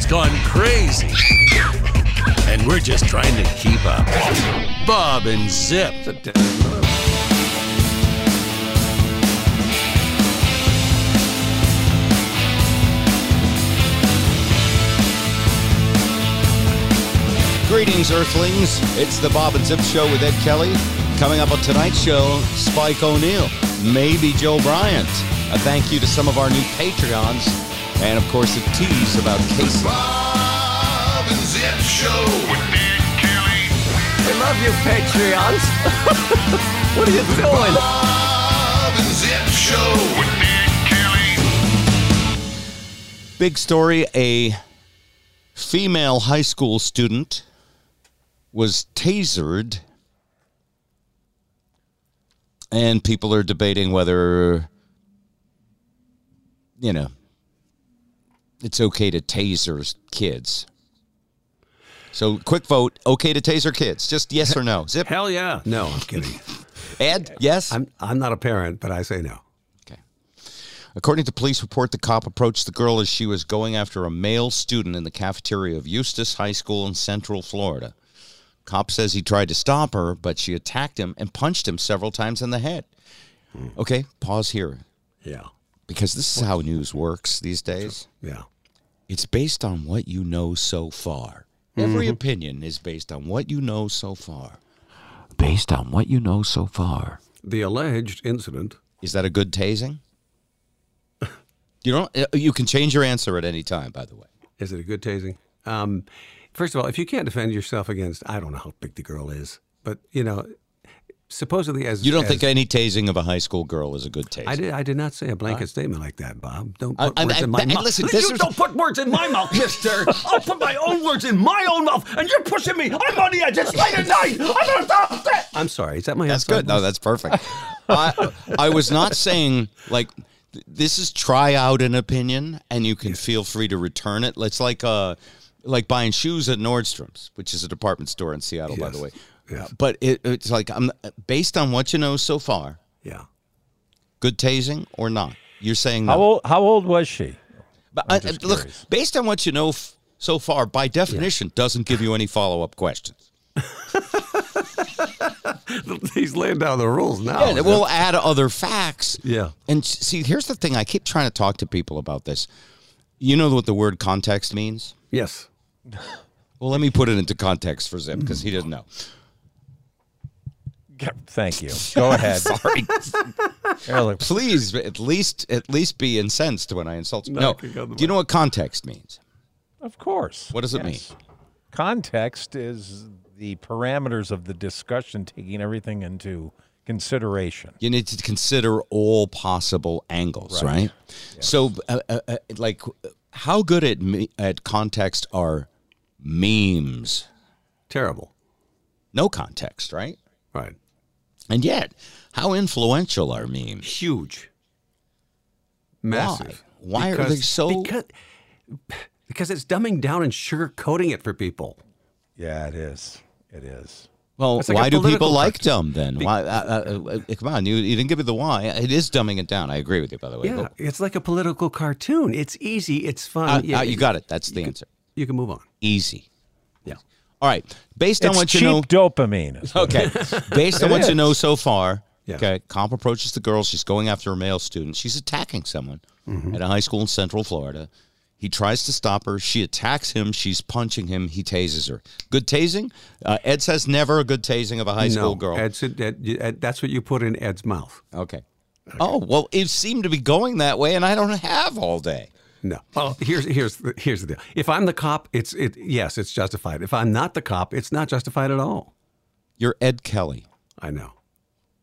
internet's gone crazy. And we're just trying to keep up. Bob and Zip. Greetings, Earthlings. It's the Bob and Zip Show with Ed Kelly. Coming up on tonight's show, Spike O'Neill, maybe Joe Bryant. A thank you to some of our new Patreons, and of course, a tease about Kaci. Bob and Zip Show with Ed Kelly. I love you, Patreons. what are you doing? Bob and Zip Show with Ed Kelly. Big story a female high school student was tasered, and people are debating whether, you know, it's okay to taser kids. So, quick vote okay to taser kids? Just yes or no? Zip. Hell yeah. No, I'm kidding. Ed, yes? I'm I'm not a parent, but I say no. Okay. According to police report, the cop approached the girl as she was going after a male student in the cafeteria of Eustis High School in Central Florida. Cop says he tried to stop her, but she attacked him and punched him several times in the head. Hmm. Okay, pause here Yeah. because this is how news works these days. Yeah. It's based on what you know so far. Every opinion is based on what you know so far. Based on what you know so far. The alleged incident. Is that a good tasing? You don't. uh, You can change your answer at any time. By the way. Is it a good tasing? Um, first of all, if you can't defend yourself against, I don't know how big the girl is, but you know, supposedly as You don't as- think any tasing of a high school girl is a good tasing? I did. I did not say a blanket statement like that, Bob. Don't put I- words I- in my mouth. listen, you don't put words in my mouth, mister. I'll put my own words in my own mouth, and you're pushing me. I'm on the edge. It's late at night. I'm gonna stop that. I'm sorry. Is that my That's good. No, that's perfect. I, I was not saying like this is try out an opinion, and you can feel free to return it. It's like uh, like buying shoes at Nordstrom's, which is a department store in Seattle, by the way. Yes. But it, it's like I'm based on what you know so far. Yeah. Good tasing or not? You're saying no. How old? How old was she? But I'm I- look, based on what you know f- so far, by definition, doesn't give you any follow up questions. He's laying down the rules now. Yeah, we'll add other facts. Yeah. And see, here's the thing: I keep trying to talk to people about this. You know what the word context means? Yes. Well, let me put it into context for Zip because he doesn't know. Thank you. Go ahead. Sorry, Here, please, at least at least be incensed when I insult you. No, No, I can do you know what context means? Of course. What does it mean? Context is the parameters of the discussion, taking everything into consideration. You need to consider all possible angles, right? Right. So, uh, uh, uh, like, how good at me- at context are memes? Terrible. No context, right? Right. And yet, how influential are memes? Huge. Massive. Why Why are they so- Because, because it's dumbing down and sugarcoating it for people. Yeah, it is. It is. Well, like why do political people like dumb then? Why? Uh, uh, uh, come on, you, you didn't give me the why. It is dumbing it down. I agree with you, by the way. Yeah, But, it's like a political cartoon. It's easy. It's fun. uh, yeah, uh, you got it. That's the answer. You can move on. Easy. All right. Based on It's what you know. dopamine. is Okay. Based on what you know so far, Yeah. okay, Comp approaches the girl. She's going after a male student. She's attacking someone Mm-hmm. at a high school in Central Florida. He tries to stop her. She attacks him. She's punching him. He tases her. Good tasing? Uh, Ed says never a good tasing of a high school no, girl. Ed said- Ed- Ed- that's what you put in Ed's mouth. Okay. Oh, well, it seemed to be going that way, and I don't have all day. No. Well, here's here's the, here's the deal. If I'm the cop, it's it yes, it's justified. If I'm not the cop, it's not justified at all. You're Ed Kelly. I know.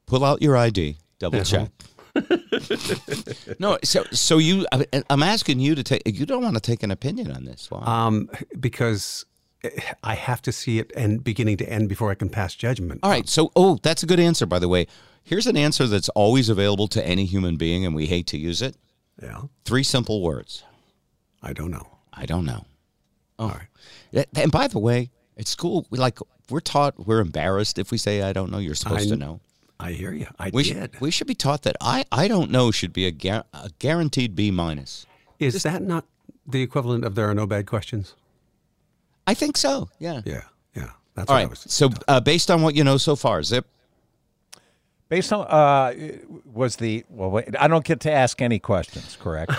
Pull out your ID. Double check. no, so so you, I- I'm asking you to take. You don't want to take an opinion on this. Why? Um, because I have to see it and beginning to end before I can pass judgment. All right. So, oh, that's a good answer, by the way. Here's an answer that's always available to any human being, and we hate to use it. Yeah. Three simple words. I don't know. I don't know. Oh. All right. And by the way, at school, we like we're taught we're embarrassed if we say I don't know. You're supposed I- to know. I hear you. I We did. should, we should be taught that I, I don't know should be a, gar- a guaranteed B minus. Is that not the equivalent of there are no bad questions? I think so. Yeah. Yeah, yeah. That's All what I right. So, uh, based on what you know so far, Zip, Based on uh, was the well, wait, I don't get to ask any questions, correct?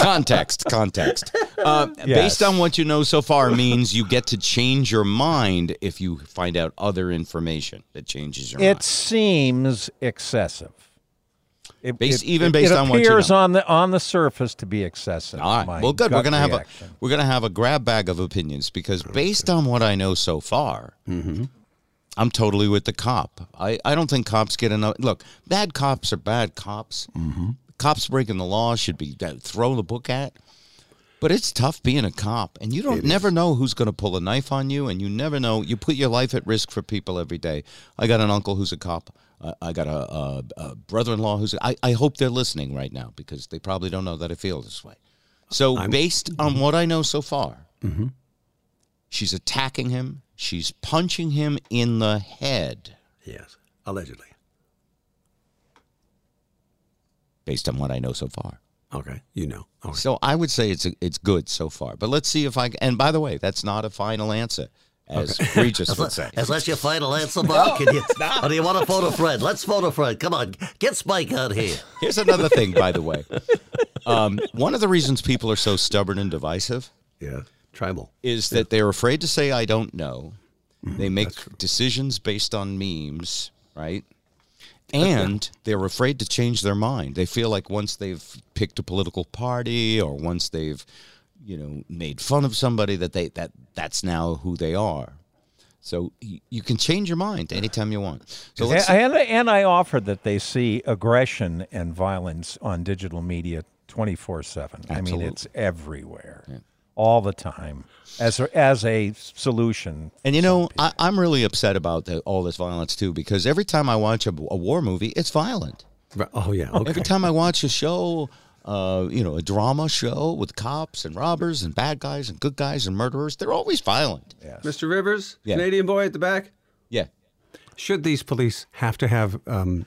context, context. Uh, Yes. Based on what you know so far means you get to change your mind if you find out other information that changes your it mind. It seems excessive. It, Based- it- even based it on what you appears know. on the on the surface to be excessive. All right. Well, good. We're gonna have a we're gonna have a grab bag of opinions because based on what I know so far, I'm totally with the cop. I, I don't think cops get enough. Look, bad cops are bad cops. Cops breaking the law should be uh, thrown the book at. But it's tough being a cop, and you don't never know who's going to pull a knife on you, and you never know. You put your life at risk for people every day. I got an uncle who's a cop. Uh, I got a, a, a brother-in-law who's. I, I hope they're listening right now because they probably don't know that I feel this way. So, based on what I know so far, she's attacking him. She's punching him in the head. Yes, allegedly. Based on what I know so far. Okay, you know. Right. So I would say it's it's good so far. But let's see if I. And by the way, that's not a final answer, as Regis would say. Is that your final answer, Mark? Can you, or do you want to phone a friend? Let's phone a friend. Come on, get Spike out here. Here's another thing, by the way. Um, one of the reasons people are so stubborn and divisive Yeah, tribal. is that they're afraid to say I don't know. Mm-hmm. They make decisions based on memes, right? And they're afraid to change their mind. They feel like once they've picked a political party or once they've, you know, made fun of somebody that they that that's now who they are. So y- you can change your mind anytime you want. So and, and I offer that they see aggression and violence on digital media 24 7. I mean, it's everywhere, all the time, as a, as a solution. And you know, I, I'm really upset about the, all this violence too, because every time I watch a, a war movie, it's violent. Oh yeah. Okay. Every time I watch a show, uh, you know, a drama show with cops and robbers and bad guys and good guys and murderers, they're always violent. Mr. Rivers, Yeah. Canadian boy at the back. Yeah. Should these police have to have um,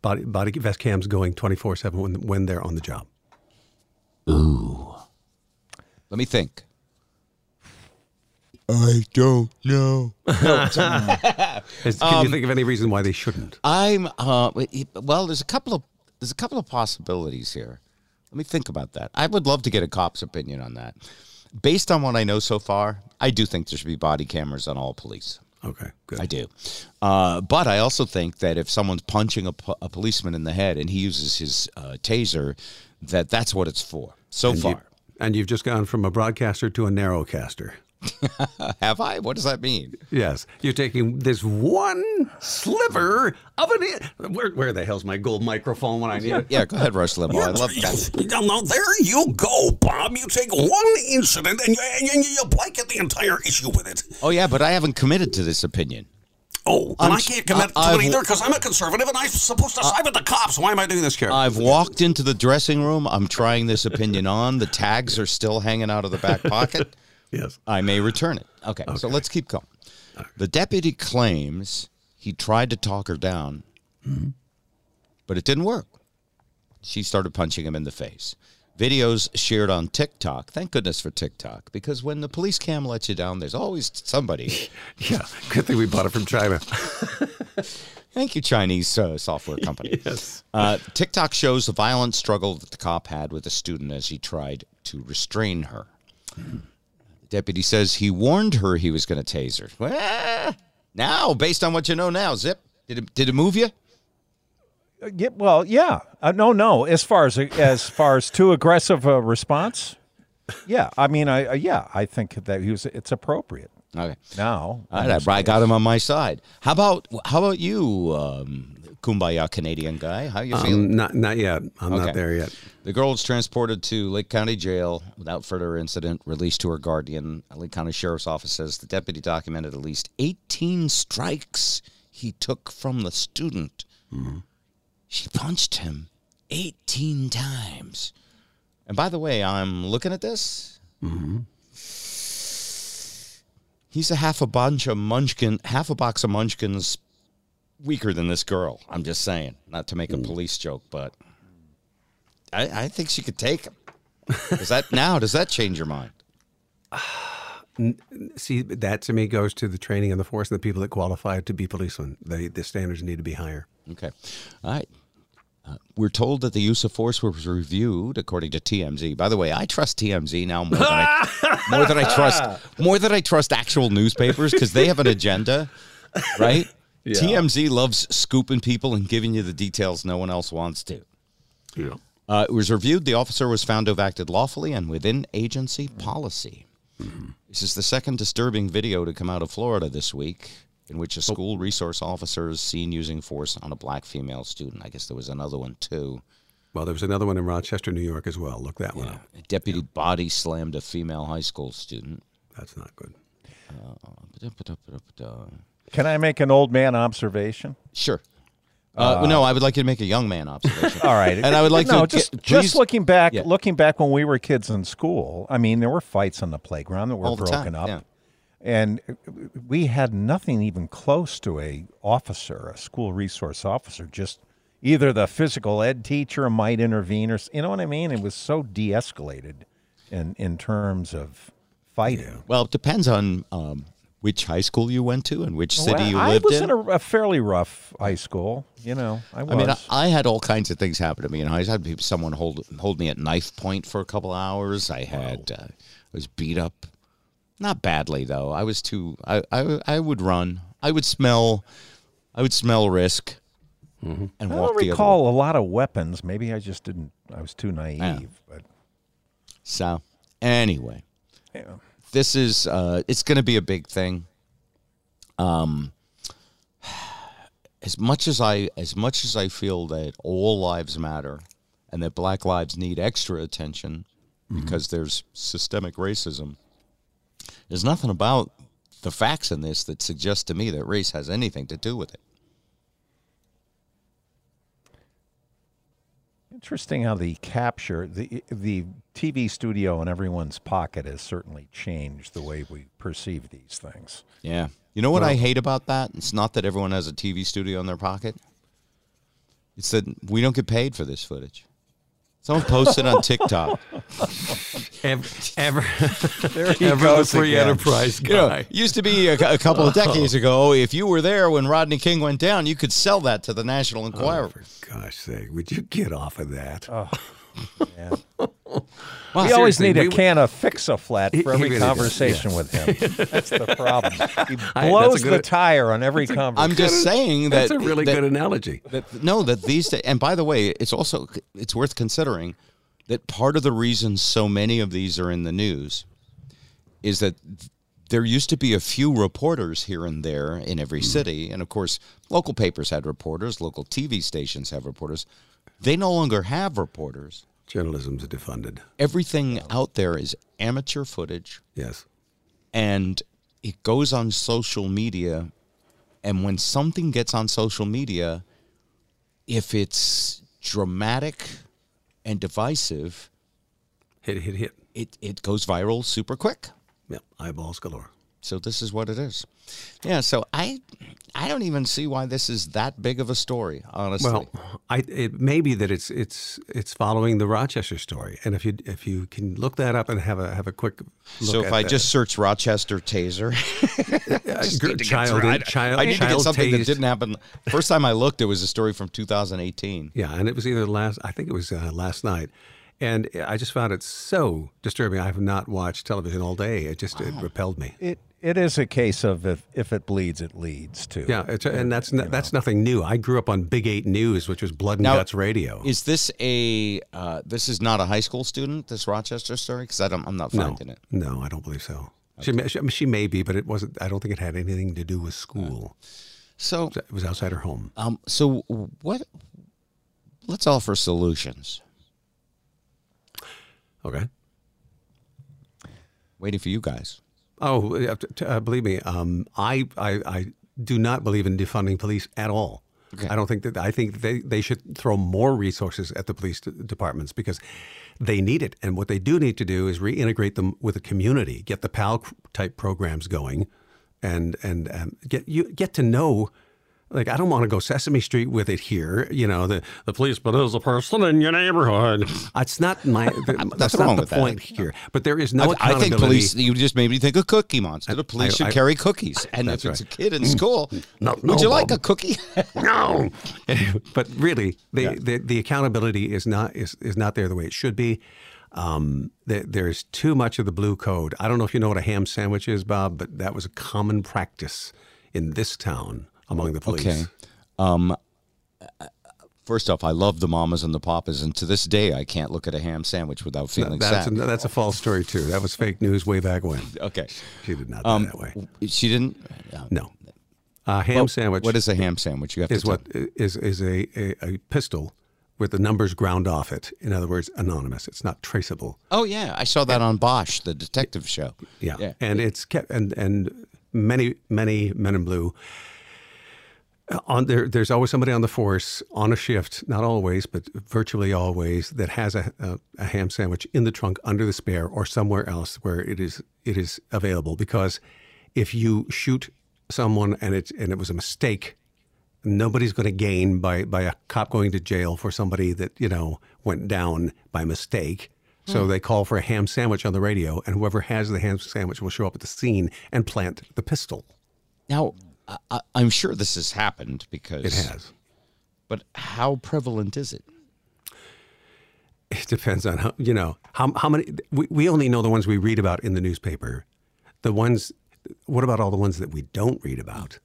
body body vest cams going twenty four seven when when they're on the job? Let me think. I don't know. Is- can Um, you think of any reason why they shouldn't? I'm uh, well. There's a couple of there's a couple of possibilities here. Let me think about that. I would love to get a cop's opinion on that. Based on what I know so far, I do think there should be body cameras on all police. Okay, good. I do. Uh, but I also think that if someone's punching a, po- a policeman in the head and he uses his uh, taser, that that's what it's for. So and, far. you, and you've just gone from a broadcaster to a narrowcaster. Have I? What does that mean? Yes, you're taking this one sliver of an. I- where, where the hell's my gold microphone when I need it? Yeah, go ahead, Rush Limbaugh. I love that. Now, now, there you go, Bob. You take one incident and you, and you, you blanket the entire issue with it. Oh, yeah, but I haven't committed to this opinion. Oh, and I'm I can't commit I- to it I've- either because I'm a conservative and I'm supposed to side with the cops. Why am I doing this, Karen? I've walked into the dressing room. I'm trying this opinion on. The tags are still hanging out of the back pocket. Yes. I may return it. Okay, so let's keep going. The deputy claims he tried to talk her down, but it didn't work. She started punching him in the face. Videos shared on TikTok. Thank goodness for TikTok, because when the police cam lets you down, there's always somebody. Yeah. Good thing we bought it from China. Thank you, Chinese uh, software company. Yes. Uh, TikTok shows the violent struggle that the cop had with a student as he tried to restrain her. The deputy says he warned her he was going to tase her. Well, now, based on what you know now, Zip, did it, did it move you? Uh, Yeah, well, yeah. Uh, no, no. As far as as far as too aggressive a response, yeah. I mean, I uh, yeah. I think that he was. It's appropriate Okay. now. All right, I got him on my side. How about how about you, um, Kumbaya Canadian guy? How you feeling? Um, not not yet. I'm Okay. not there yet. The girl was transported to Lake County Jail without further incident, released to her guardian. Lake County Sheriff's Office says the deputy documented at least 18 strikes he took from the student. She punched him 18 times. And by the way, I'm looking at this. He's a half a bunch of munchkin, half a box of munchkins weaker than this girl. I'm just saying, not to make a police joke, but I, I think she could take him. Does that now? Does that change your mind? See, that to me goes to the training and the force and the people that qualify to be policemen. They, the standards need to be higher. Okay. All right. Uh, we're told that the use of force was reviewed according to TMZ. By the way, I trust TMZ now more than I, more than I trust more than I trust actual newspapers because they have an agenda, right? TMZ loves scooping people and giving you the details no one else wants to. Yeah. Uh, it was reviewed. The officer was found to have acted lawfully and within agency policy. This is the second disturbing video to come out of Florida this week, in which a school resource officer is seen using force on a black female student. I guess there was another one too. Well, there was another one in Rochester, New York as well. Look that one up. A deputy body slammed a female high school student. That's not good. Can I make an old man observation? Sure. Uh, no, I would like you to make a young man observation. All right, And I would like no, to just get- just looking back, Yeah. looking back when we were kids in school. I mean, there were fights on the playground that were All broken time, up, yeah. and we had nothing even close to a officer, a school resource officer. Just either the physical ed teacher might intervene, or you know what I mean. It was so de-escalated in in terms of fighting. Well, it depends on um, which high school you went to and which city Well, you lived in. I was in. in a, a fairly rough high school. You know, I was. I mean, I, I had all kinds of things happen to me high school. I had people- someone hold hold me at knife point for a couple hours. I had uh, I was beat up, not badly though. I was too. I I, I would run. I would smell. I would smell risk, and I don't recall a lot of weapons. Maybe I just didn't. I was too naive. But So anyway, yeah. This is uh, it's going to be a big thing. Um, as much as I as much as I feel that all lives matter, and that Black lives need extra attention because there's systemic racism. There's nothing about the facts in this that suggest to me that race has anything to do with it. Interesting how the capture the the TV studio in everyone's pocket has certainly changed the way we perceive these things. Yeah. You know what I hate about that? It's not that everyone has a TV studio in their pocket. It's that we don't get paid for this footage. Someone posted on TikTok. Ever, ever, There he ever the goes free again. enterprise You know, guy. used to be a, a couple of oh. decades ago. If you were there when Rodney King went down, you could sell that to the National oh, Enquirer. For gosh sake, would you get off of that? Oh. Yeah. Well, we always seriously, need a we- can of fix a flat for every really does, conversation with him. That's the problem. He blows that's a the tire on every conversation. I'm just saying that That's a really that- good analogy. that no that these da- and by the way it's also it's worth considering that part of the reason so many of these are in the news is that there used to be a few reporters here and there in every hmm. city and of course local papers had reporters local tv stations have reporters they no longer have reporters Journalism's defunded. everything out there is amateur footage Yes. and it goes on social media and when something gets on social media if it's dramatic and divisive Hit, hit, hit. it, it goes viral super quick Yep. Eyeballs galore. So this is what it is. Yeah so i i don't even see why this is that big of a story honestly. Well, I it may be that it's it's it's following the Rochester story, and if you if you can look that up and have a have a quick look so if i that. just search rochester taser Uh, just gr- need to get child I- child I need to get child something that didn't happen. First time i looked it was a story from 2018 Yeah, and it was either last. I think it was uh, last night, and I just found it so disturbing. I have not watched television all day. It just it repelled me. it it is a case of if if it bleeds, it leads too. Yeah, it's, and that's n- that's nothing new. I grew up on Big Eight News, which was Blood and Now, Guts Radio. Is this a uh, this is not a high school student? This Rochester story? Because I'm not no, finding it. no, I don't believe so. She, may, she, she may be, but it wasn't. I don't think it had anything to do with school. So It was outside her home. um so what? Let's offer solutions. Okay. Waiting for you guys. Oh, uh, believe me, um, I, I I do not believe in defunding police at all. Okay. I don't think that. I think they, they should throw more resources at the police d- departments because they need it. And what they do need to do is reintegrate them with the community, get the PAL type programs going, and and um, get you get to know Like I don't want to go Sesame Street with it here. You know, the the policeman is a person in your neighborhood. It's not my. The, that's not the with that. point here. But there is no I, I think police. You just made me think of Cookie Monster. The police I- should I- carry cookies, and if That's it's a kid in school, No, would no, you like Bob. a cookie? no. but really, the, the the accountability is not is, is not there the way it should be. Um, there, there's too much of the blue code. I don't know if you know what a ham sandwich is, Bob, but that was a common practice in this town among the police. Okay. Um, first off, I love the mamas and the papas, and to this day, I can't look at a ham sandwich without feeling That's sad. a, that's a false story too. That was fake news way back when. okay. She did not Um, that way. She didn't. No. A ham Well, sandwich. What is a ham sandwich? You have is to. what tell- is is a, a, a pistol with the numbers ground off it. In other words, anonymous. It's not traceable. Oh yeah, I saw that on Bosch, the detective show. Yeah. Yeah. And it's kept and and many many men in blue. On there, there's always somebody on the force on a shift, not always, but virtually always, that has a, a, a ham sandwich in the trunk under the spare or somewhere else where it is it is available. Because if you shoot someone and it and it was a mistake, nobody's going to gain by by a cop going to jail for somebody that you know went down by mistake. So hmm. they call for a ham sandwich on the radio, and whoever has the ham sandwich will show up at the scene and plant the pistol. Now, I, I'm sure this has happened because It has. But how prevalent is it? It depends on how you know how how many. We, we only know the ones we read about in the newspaper. The ones. What about all the ones that we don't read about?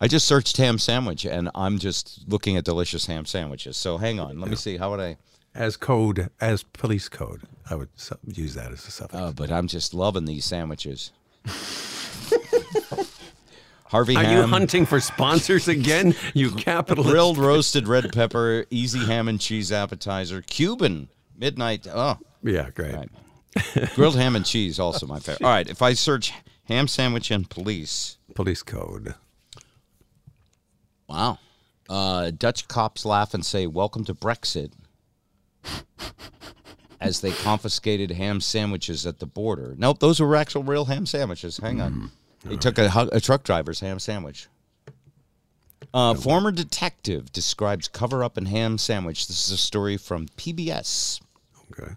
I just searched ham sandwich, and I'm just looking at delicious ham sandwiches. So hang on, let me see. How would I? As code, as police code, I would use that as a suffix. Oh, but I'm just loving these sandwiches. Harvey Are ham. you hunting for sponsors again? You capitalist. grilled roasted red pepper, easy ham and cheese appetizer, Cuban midnight. Oh, Yeah, great. right. grilled ham and cheese also my favorite. All right, if I search ham sandwich and police, Police code. wow, uh, Dutch cops laugh and say, "Welcome to Brexit." As they confiscated ham sandwiches at the border. Nope, those were actual real ham sandwiches. Hang on. They took a, a truck driver's ham sandwich. Uh, former detective describes cover up and ham sandwich. This is a story from PBS, Okay.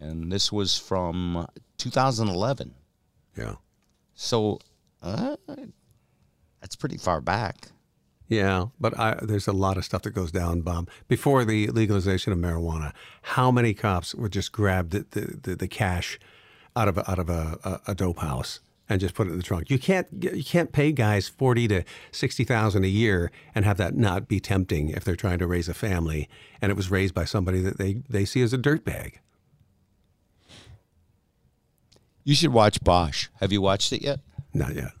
and this was from 2011. Yeah. So uh, that's pretty far back. Yeah, but I, there's a lot of stuff that goes down, Bob. Before the legalization of marijuana, how many cops would just grab the, the, the, the cash out of a, out of a, a, a dope house and just put it in the trunk? You can't you can't pay guys forty to sixty thousand a year and have that not be tempting if they're trying to raise a family and it was raised by somebody that they, they see as a dirtbag. You should watch Bosch. Have you watched it yet? Not yet.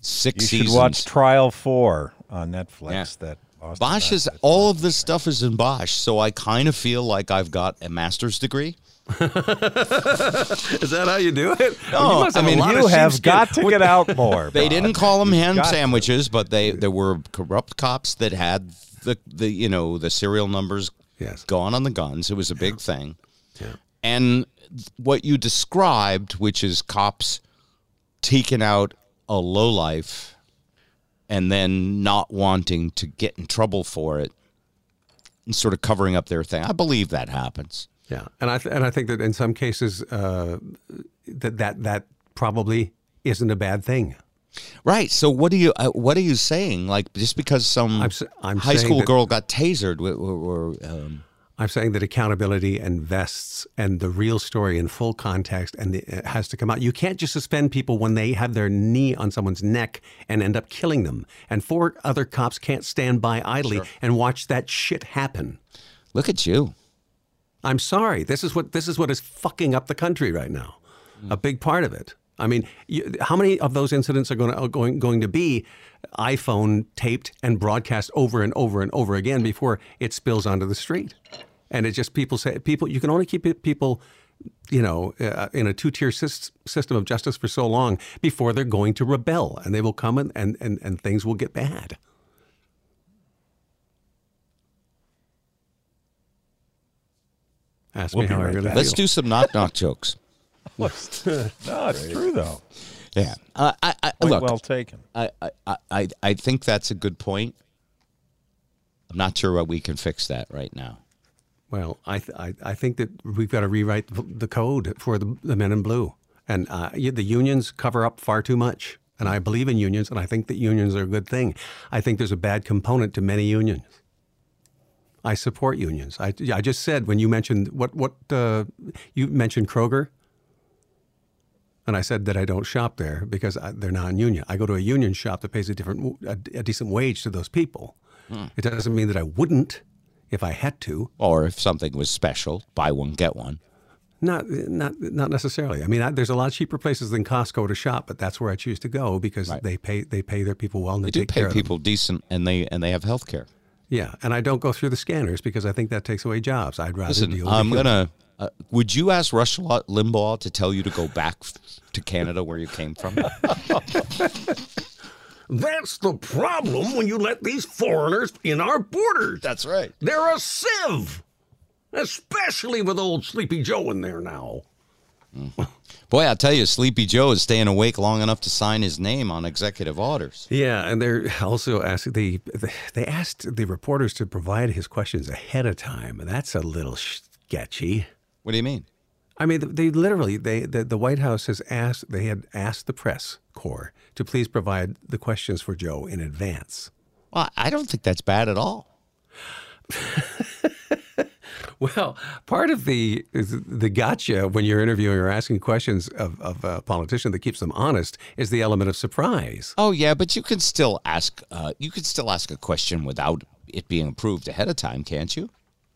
Six You seasons. should watch Trial Four on Netflix. Yeah. That Austin Bosch is all of this stuff is in Bosch, so I kind of feel like I've got a master's degree. Is that how you do it? No, you I mean, You have sheepskin. got to get out more. They Bob. didn't call them ham got to. sandwiches, but they there were corrupt cops that had the the you know the serial numbers Yes. gone on the guns. It was a big thing. Yeah. And what you described, which is cops taking out a lowlife and then not wanting to get in trouble for it and sort of covering up their thing. I believe that happens. Yeah, and I th- and I think that in some cases uh, that that that probably isn't a bad thing. Right. So what are you uh, what are you saying? Like just because some I'm I'm high school girl got tasered or, or, um, I'm saying that accountability and vests and the real story in full context and the, it has to come out. You can't just suspend people when they have their knee on someone's neck and end up killing them. And four other cops can't stand by idly and watch that shit happen. look at you. I'm sorry. This is what this is what is fucking up the country right now. A big part of it. I mean, you, how many of those incidents are going to, going going to be iPhone taped and broadcast over and over and over again before it spills onto the street? And it just people say people you can only keep people you know uh, in a two tier sys- system of justice for so long before they're going to rebel and they will come and and and, and things will get bad. Ask We'll me be how I really back. feel. Let's do some knock knock jokes. No, it's true though. Yeah. Uh, I, I, Point look, well taken. I, I, I, I think that's a good point. I'm not sure what we can fix that right now. Well, I, th- I I think that we've got to rewrite the the code for the, the men in blue, and uh, the unions cover up far too much. And I believe in unions, and I think that unions are a good thing. I think there's a bad component to many unions. I support unions. I, I just said when you mentioned what what uh, you mentioned Kroger, and I said that I don't shop there because I, they're non-union. I go to a union shop that pays a different a, a decent wage to those people. It doesn't mean that I wouldn't if I had to. Or if something was special, buy one, get one. Not, not, not necessarily. I mean, I, there's a lot cheaper places than Costco to shop, but that's where I choose to go because Right. they pay they pay their people well and They they, do pay care of them. people decent and they and they have health care. Yeah, and I don't go through the scanners because I think that takes away jobs. I'd rather Listen, deal. with I'm gonna. Uh, would you ask Rush Limbaugh to tell you to go back to Canada where you came from? That's the problem when you let these foreigners in our borders. That's right. They're a sieve, especially with old Sleepy Joe in there now. Boy, I'll tell you, Sleepy Joe is staying awake long enough to sign his name on executive orders. Yeah, and they're also asked the they asked the reporters to provide his questions ahead of time, and that's a little sketchy. What do you mean? I mean, they literally they the, the White House has asked they had asked the press corps to please provide the questions for Joe in advance. Well, I don't think that's bad at all. Well, part of the the gotcha when you're interviewing or asking questions of, of a politician that keeps them honest is the element of surprise. Oh yeah, but you can still ask. Uh, you can still ask a question without it being approved ahead of time, can't you?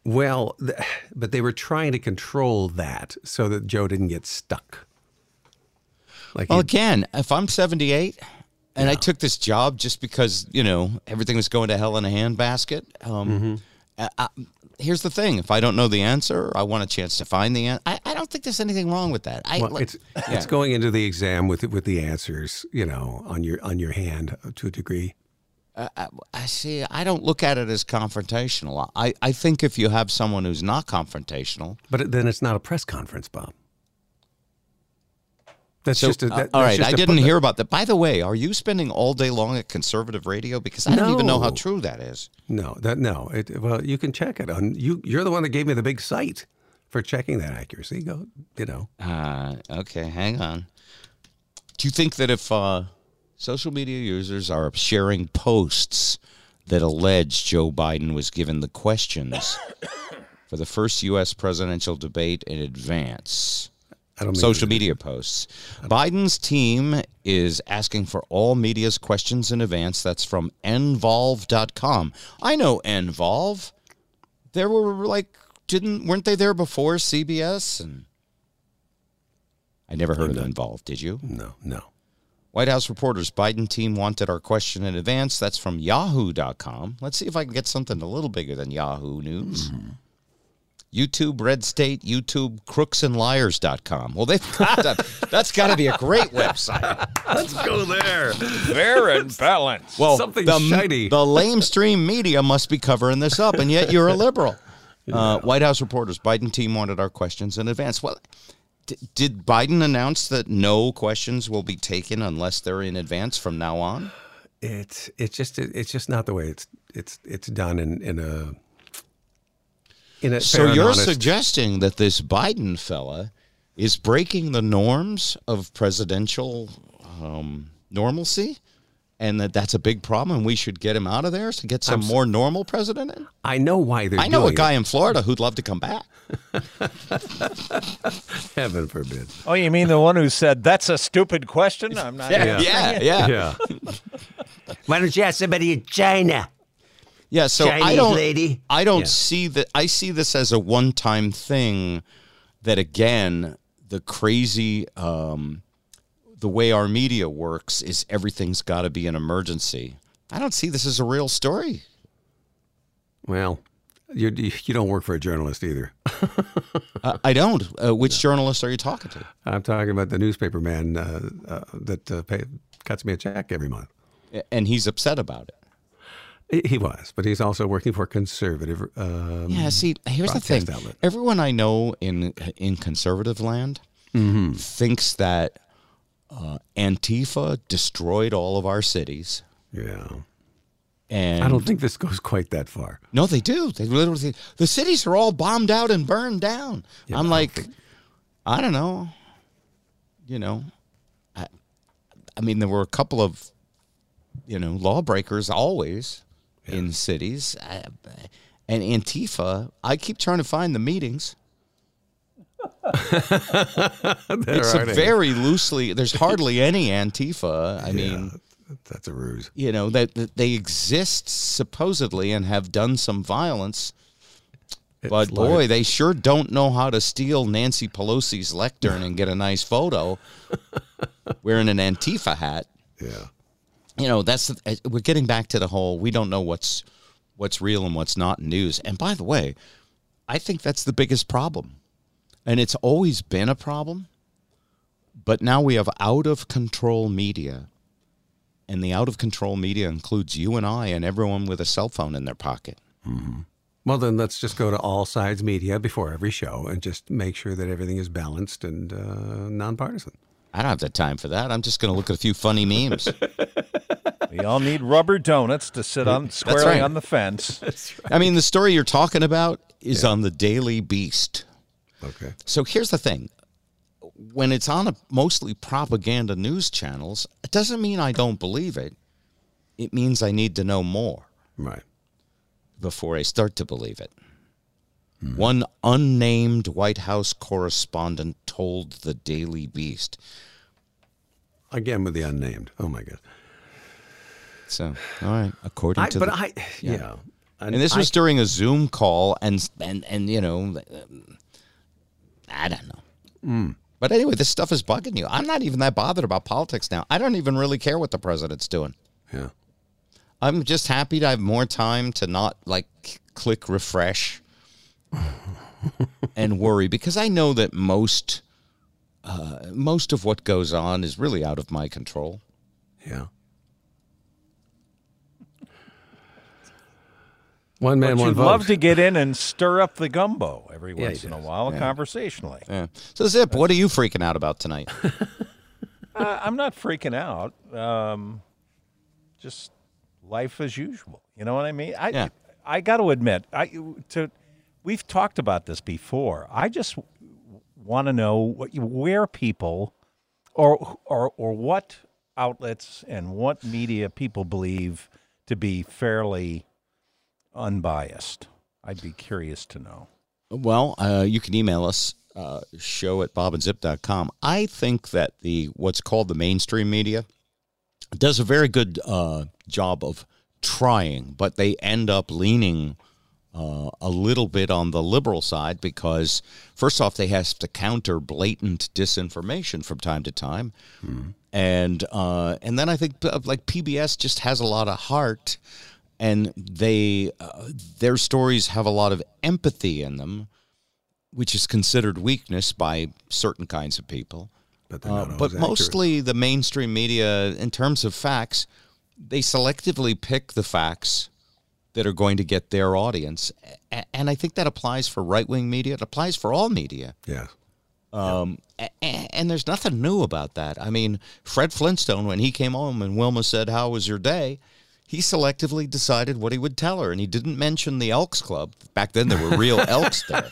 Well, th- but they were trying to control that so that Joe didn't get stuck. Like Well, again, if I'm 78 and I took this job just because you know everything was going to hell in a handbasket, um, I, I, here's the thing: if I don't know the answer, I want a chance to find the answer. I, I don't think there's anything wrong with that. I, well, like- it's it's going into the exam with with the answers, you know, on your on your hand to a degree. Uh, I see. I don't look at it as confrontational. I, I think if you have someone who's not confrontational, But then it's not a press conference, Bob. That's so just a, uh, that, all that's right. I didn't hear about that. By the way, are you spending all day long at conservative radio? Because I don't even know how true that is. No, that no. It, well, you can check it on you. You're the one that gave me the big site for checking that accuracy. Go, you know. Uh, okay, hang on. Do you think that if uh, social media users are sharing posts that allege Joe Biden was given the questions for the first U.S. presidential debate in advance? I don't mean Social media posts. Biden's team is asking for all media's questions in advance. That's from nvolve.com. I know nvolve. There were like didn't weren't they there before CBS and I never heard of Involve, did you? No, no. White House reporters Biden team wanted our question in advance. That's from yahoo.com. Let's see if I can get something a little bigger than Yahoo News. Mm-hmm. YouTube Red State, YouTube crooksandliars.com. Well, they've got that. That's got to be a great website. Let's go there. Fair and balanced. Well, Something the, shiny. The lamestream media must be covering this up, and yet you're a liberal. Uh, White House reporters, Biden team wanted our questions in advance. Well, d- did Biden announce that no questions will be taken unless they're in advance from now on? It's it's just it's just not the way it's it's it's done in in a in a So you're honest- suggesting that this Biden fella is breaking the norms of presidential um, normalcy, and that that's a big problem, and we should get him out of there to get some I'm more normal president in? I know why they're. I know a doing guy in Florida who'd love to come back. Heaven forbid. Oh, you mean the one who said that's a stupid question? I'm not. Yeah, yeah, yeah. Yeah. Why don't you ask somebody in China? Yeah, so I don't, lady. I don't Yeah. see that. I see this as a one-time thing. That again, the crazy, um, the way our media works is everything's got to be an emergency. I don't see this as a real story. Well, you you don't work for a journalist either. Uh, I don't. Uh, which journalist are you talking to? I'm talking about the newspaper man uh, uh, that uh, pay, cuts me a check every month. And he's upset about it. He- was, but he's also working for conservative. Um, Yeah. See, here's the thing. outlet. Everyone I know in in conservative land Mm-hmm. thinks that Uh, Antifa destroyed all of our cities, Yeah. and I don't think this goes quite that far. No, they do. They literally. The cities are all bombed out and burned down. Yeah, I'm but I like, I don't know. You know, I, I mean, there were a couple of, you know, lawbreakers always in cities, uh, and Antifa. I keep trying to find the meetings. it's a any. very loosely. There's hardly any Antifa. I mean That's a ruse. you know that, that they exist supposedly and have done some violence but It's boy like- they sure don't know how to steal nancy pelosi's lectern and get a nice photo wearing an antifa hat Yeah. You know that's the, we're getting back to the whole we don't know what's what's real and what's not news. And by the way i think that's the biggest problem. And it's always been a problem but now we have out of control media. And the out of control media includes you and i and everyone with a cell phone in their pocket. Well, then let's just go to all sides media before every show and just make sure that everything is balanced and uh, nonpartisan. I don't have the time for that i'm just going to look at a few funny memes We all need rubber donuts to sit on squarely right. on the fence. i mean the story you're talking about is on the daily beast Okay. So here's the thing. When it's on a mostly propaganda news channels, it doesn't mean I don't believe it. It means I need to know more Right. before I start to believe it. One unnamed White House correspondent told the Daily Beast. Again with the unnamed. Oh my God. So, all right, according I, to but the, I, yeah. and this I- was during a Zoom call, and and and you know, um, I don't know. Mm. But anyway, this stuff is bugging you. I'm not even that bothered about politics now. I don't even really care what the president's doing. yeah. I'm just happy to have more time to not like click refresh and worry because I know that most uh, most of what goes on is really out of my control. Yeah. One man, But one you'd vote. love to get in and stir up the gumbo every Yeah, once he in a does. while, conversationally. Yeah. So Zip, what are you freaking out about tonight? Uh, I'm not freaking out. Um, just life as usual. You know what I mean? I Yeah. I got to admit, I to we've talked about this before. I just want to know what where people or or or what outlets and what media people believe to be fairly unbiased. I'd be curious to know. Well, uh, you can email us, uh, show at bobandzip.com. I think that the what's called the mainstream media does a very good uh, job of trying, but they end up leaning uh, a little bit on the liberal side because, first off, they have to counter blatant disinformation from time to time, and uh, and then I think uh, like PBS just has a lot of heart, and they uh, their stories have a lot of empathy in them, which is considered weakness by certain kinds of people. but Uh, but accurate. mostly the mainstream media, in terms of facts, they selectively pick the facts that are going to get their audience, and I think that applies for right wing media. It applies for all media. Yeah. Um, a- a- and there's nothing new about that. I mean, Fred Flintstone, when he came home and Wilma said, "How was your day?" He selectively decided what he would tell her, and he didn't mention the Elks Club. Back then, there were real elks there.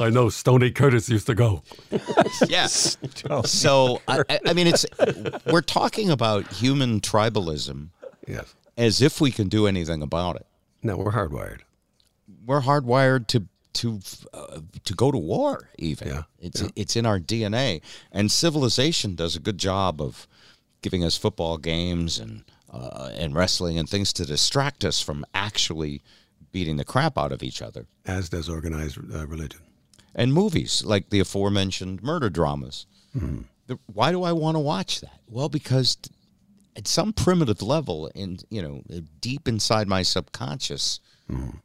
I know Stony Curtis used to go. Yes. So I, I- I mean, it's we're talking about human tribalism Yes. As if we can do anything about it. No, we're hardwired. We're hardwired to to uh, to go to war. Even Yeah, it's it's in our DNA, and civilization does a good job of giving us football games and uh, and wrestling and things to distract us from actually beating the crap out of each other. As does organized uh, religion. and movies like the aforementioned murder dramas. The- why do I want to watch that? Well, because at some primitive level, in you know, deep inside my subconscious, mm-hmm.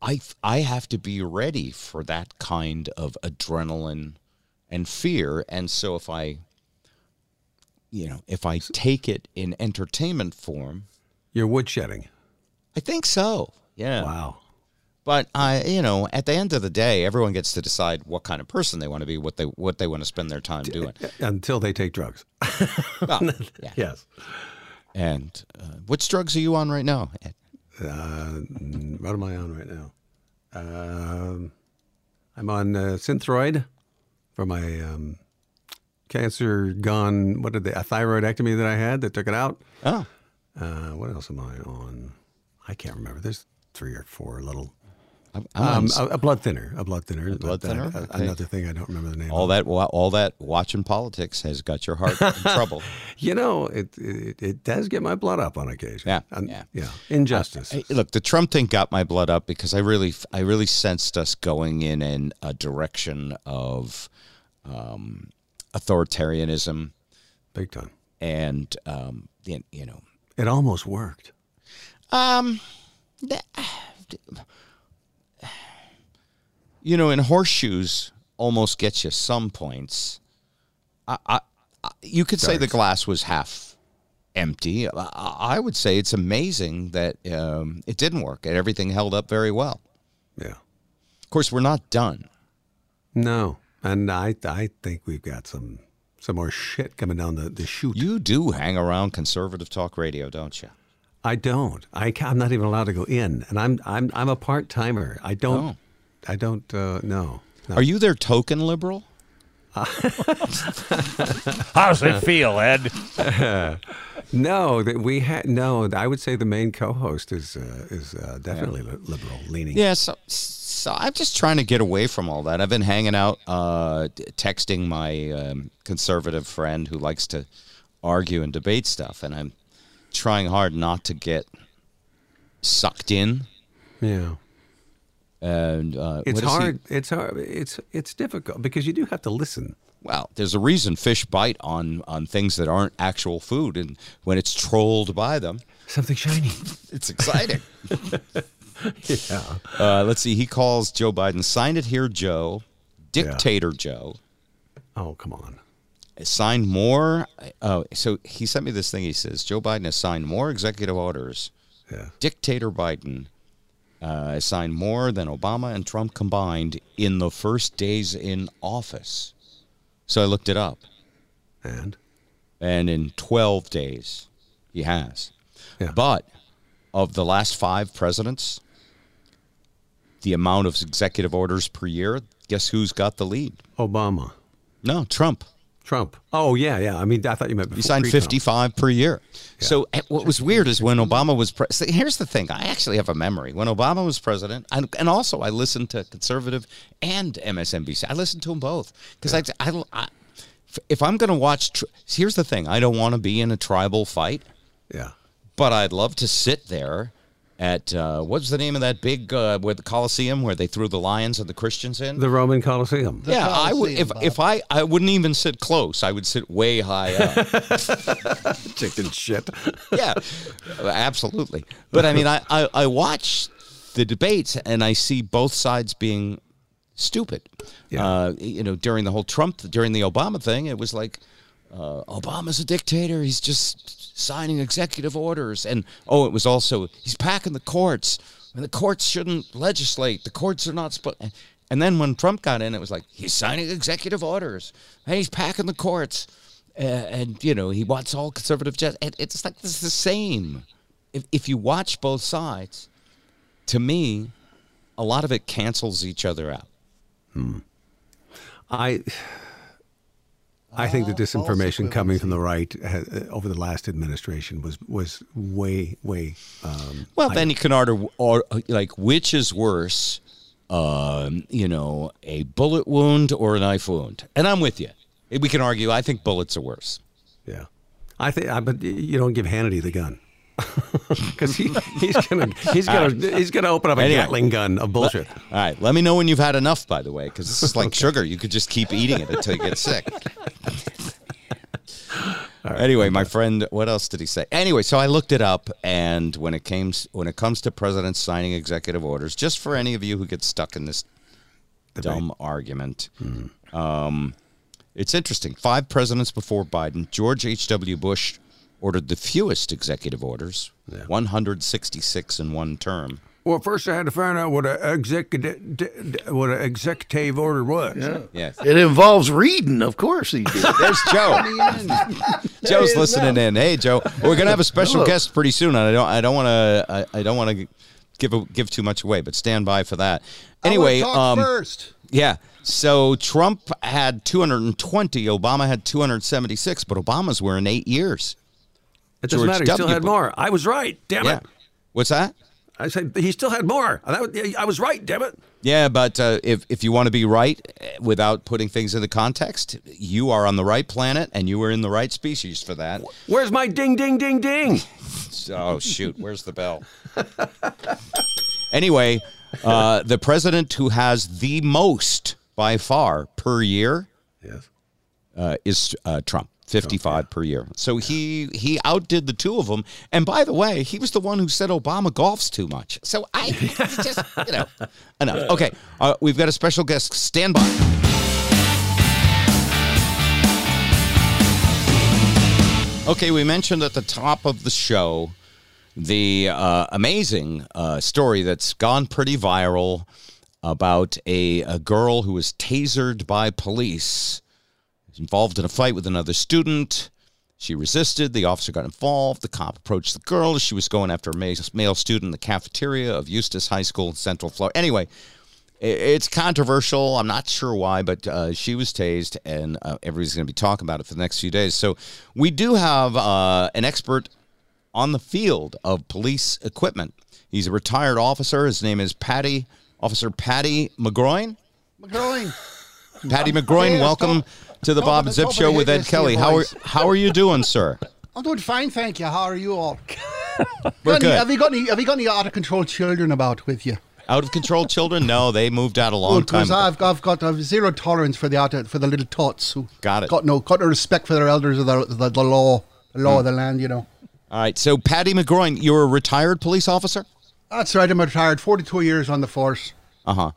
I I have to be ready for that kind of adrenaline and fear, and so if I, you know, if I take it in entertainment form, You're woodshedding. I think so. Yeah. Wow. But I, you know, at the end of the day, everyone gets to decide what kind of person they want to be, what they what they want to spend their time doing. Until they take drugs. Well, yeah. Yes. And uh, which drugs are you on right now? Uh, what am I on right now? Um, I'm on uh, Synthroid for my um, cancer gone. What did they? A thyroidectomy that I had that took it out. Oh, Uh, what else am I on? I can't remember. There's three or four little. I'm, I'm on Um, a, a blood thinner. A blood thinner. blood uh, thinner? a- Okay. Another thing I don't remember the name. all of. that all that watching politics has got your heart in trouble. You know, it, it it does get my blood up on occasion. Yeah, Um, yeah. yeah. Injustice. Look, the Trump thing got my blood up because I really, I really sensed us going in in a direction of um, authoritarianism Big time. and um, you you know, It almost worked. um, you know, in horseshoes almost gets you some points. I, I, I you could say the glass was half empty. I, I would say it's amazing that um, it didn't work and everything held up very well. Yeah. Of course, we're not done. No, and I I think we've got some some more shit coming down the the chute. You do hang around conservative talk radio, don't you? I don't. I I'm not even allowed to go in, and I'm I'm I'm a part timer. I don't. Oh. I don't. Uh, no. No. Are you their token liberal? How's it feel, Ed? No, that we had no. I would say the main co-host is uh, is uh, definitely li- liberal leaning. Yeah, so, so I'm just trying to get away from all that. I've been hanging out, uh, texting my um, conservative friend who likes to argue and debate stuff, and I'm trying hard not to get sucked in. Yeah. And uh, It's is he- hard. It's hard. It's it's difficult because you do have to listen. Well, there's a reason fish bite on on things that aren't actual food, and when it's trolled by them, Something shiny. it's exciting. yeah. uh, let's see. He calls Joe Biden "Sign it here, Joe," Dictator Joe. Oh come on. signed more. Oh, so he sent me this thing. He says Joe Biden has signed more executive orders. Yeah. Dictator Biden uh, signed more than Obama and Trump combined in the first days in office. So I looked it up, And and in 12 days, he has. Yeah. But of the last five presidents, the amount of executive orders per year, guess who's got the lead? Obama, No, Trump. Trump. Oh yeah, yeah. I mean, I thought you meant He signed 55 per year. So eh, what was weird is when Obama was president. here's the thing. I actually have a memory. When Obama was president, and, and also I listened to conservative and MSNBC. I listened to them both because I, I, I- if I'm going to watch, here's the thing. I don't want to be in a tribal fight, Yeah. but I'd love to sit there at uh, what's the name of that big uh, where the Coliseum where they threw the lions and the Christians in. The Roman Colosseum. yeah, I would if Coliseum, if I I wouldn't even sit close. I would sit way high up. Chicken shit. yeah, absolutely. But I mean, I, I, I watch the debates and I see both sides being stupid. Yeah. Uh, you know, during the whole Trump, during the Obama thing, it was like, uh, Obama's a dictator. He's just signing executive orders. And, oh, it was also, he's packing the courts. And the courts shouldn't legislate. The courts are not supposed. And then when Trump got in, it was like, he's signing executive orders. And he's packing the courts. Uh, and, you know, he wants all conservative justice. And it's like, it's the same. If, if you watch both sides, to me, a lot of it cancels each other out. I I think the disinformation coming from the right ha- uh, over the last administration was was way way. Um, Well, then you can order, or like, which is worse, um, you know, a bullet wound or a knife wound? And I'm with you. We can argue. I think bullets are worse. yeah, I think. But you don't give Hannity the gun because he, he's gonna he's gonna he's gonna open up a Anyway. Gatling gun of bullshit. All right. Let me know when you've had enough. By the way, because this is like sugar. You could just keep eating it until you get sick. anyway, my friend, what else did he say? Anyway, so I looked it up, and when it came when it comes to presidents signing executive orders, just for any of you who get stuck in this dumb argument, um, it's interesting. Five presidents before Biden, George H. W. Bush ordered the fewest executive orders, 166 in one term. Well, first I had to find out what a executive what an executive order was. Yes. It involves reading, of course he did. There's Joe. Joe's listening in. Hey, Joe. We're gonna have a special Hello. guest pretty soon, and I don't. I don't want to. I, I don't want to give a, give too much away, but stand by for that. Anyway, um, first. yeah. So Trump had 220. Obama had 276, but Obama's were in eight years. It doesn't George matter. He still had more. I was right. Damn Yeah. it. What's that? I said he still had more. I was right. Damn it. Yeah, but uh, if if you want to be right eh, without putting things into context, you are on the right planet and you are in the right species for that. Where's my ding, ding, ding, ding? Oh shoot, where's the bell? anyway, uh, the president who has the most by far per year Yes. uh, is uh, Trump. 55 per year. So he he outdid the two of them. And by the way, he was the one who said Obama golfs too much. So I just, you know, enough. Okay, uh, we've got a special guest. Stand by. Okay, we mentioned at the top of the show the uh, amazing uh, story that's gone pretty viral about a, a girl who was tasered by police involved in a fight with another student. She resisted. The officer got involved. The cop approached the girl she was going after a male, student in the cafeteria of Eustis High School in Central Florida. Anyway, it's controversial. I'm not sure why, but uh, she was tased, and uh, everybody's going to be talking about it for the next few days. So we do have uh, an expert on the field of police equipment. He's a retired officer. His name is Patty Officer Patty McGroin. McGroin. Patty McGroin, welcome to the top Bob and Zip Show with Ed Kelly. How are how are you doing, sir? I'm doing fine, thank you. How are you all? We're any- good. Have you got any? Have you got any out of control children about with you? Out of control children? No, they moved out a long time. because ago. I've, I've got I've zero tolerance for the out for the little tots who Got it. got no got no respect for their elders or the the, the law the law of the land. You know. All right, so Paddy McGroin, you're a retired police officer. That's right. I'm retired. Forty-two years on the force. Uh huh.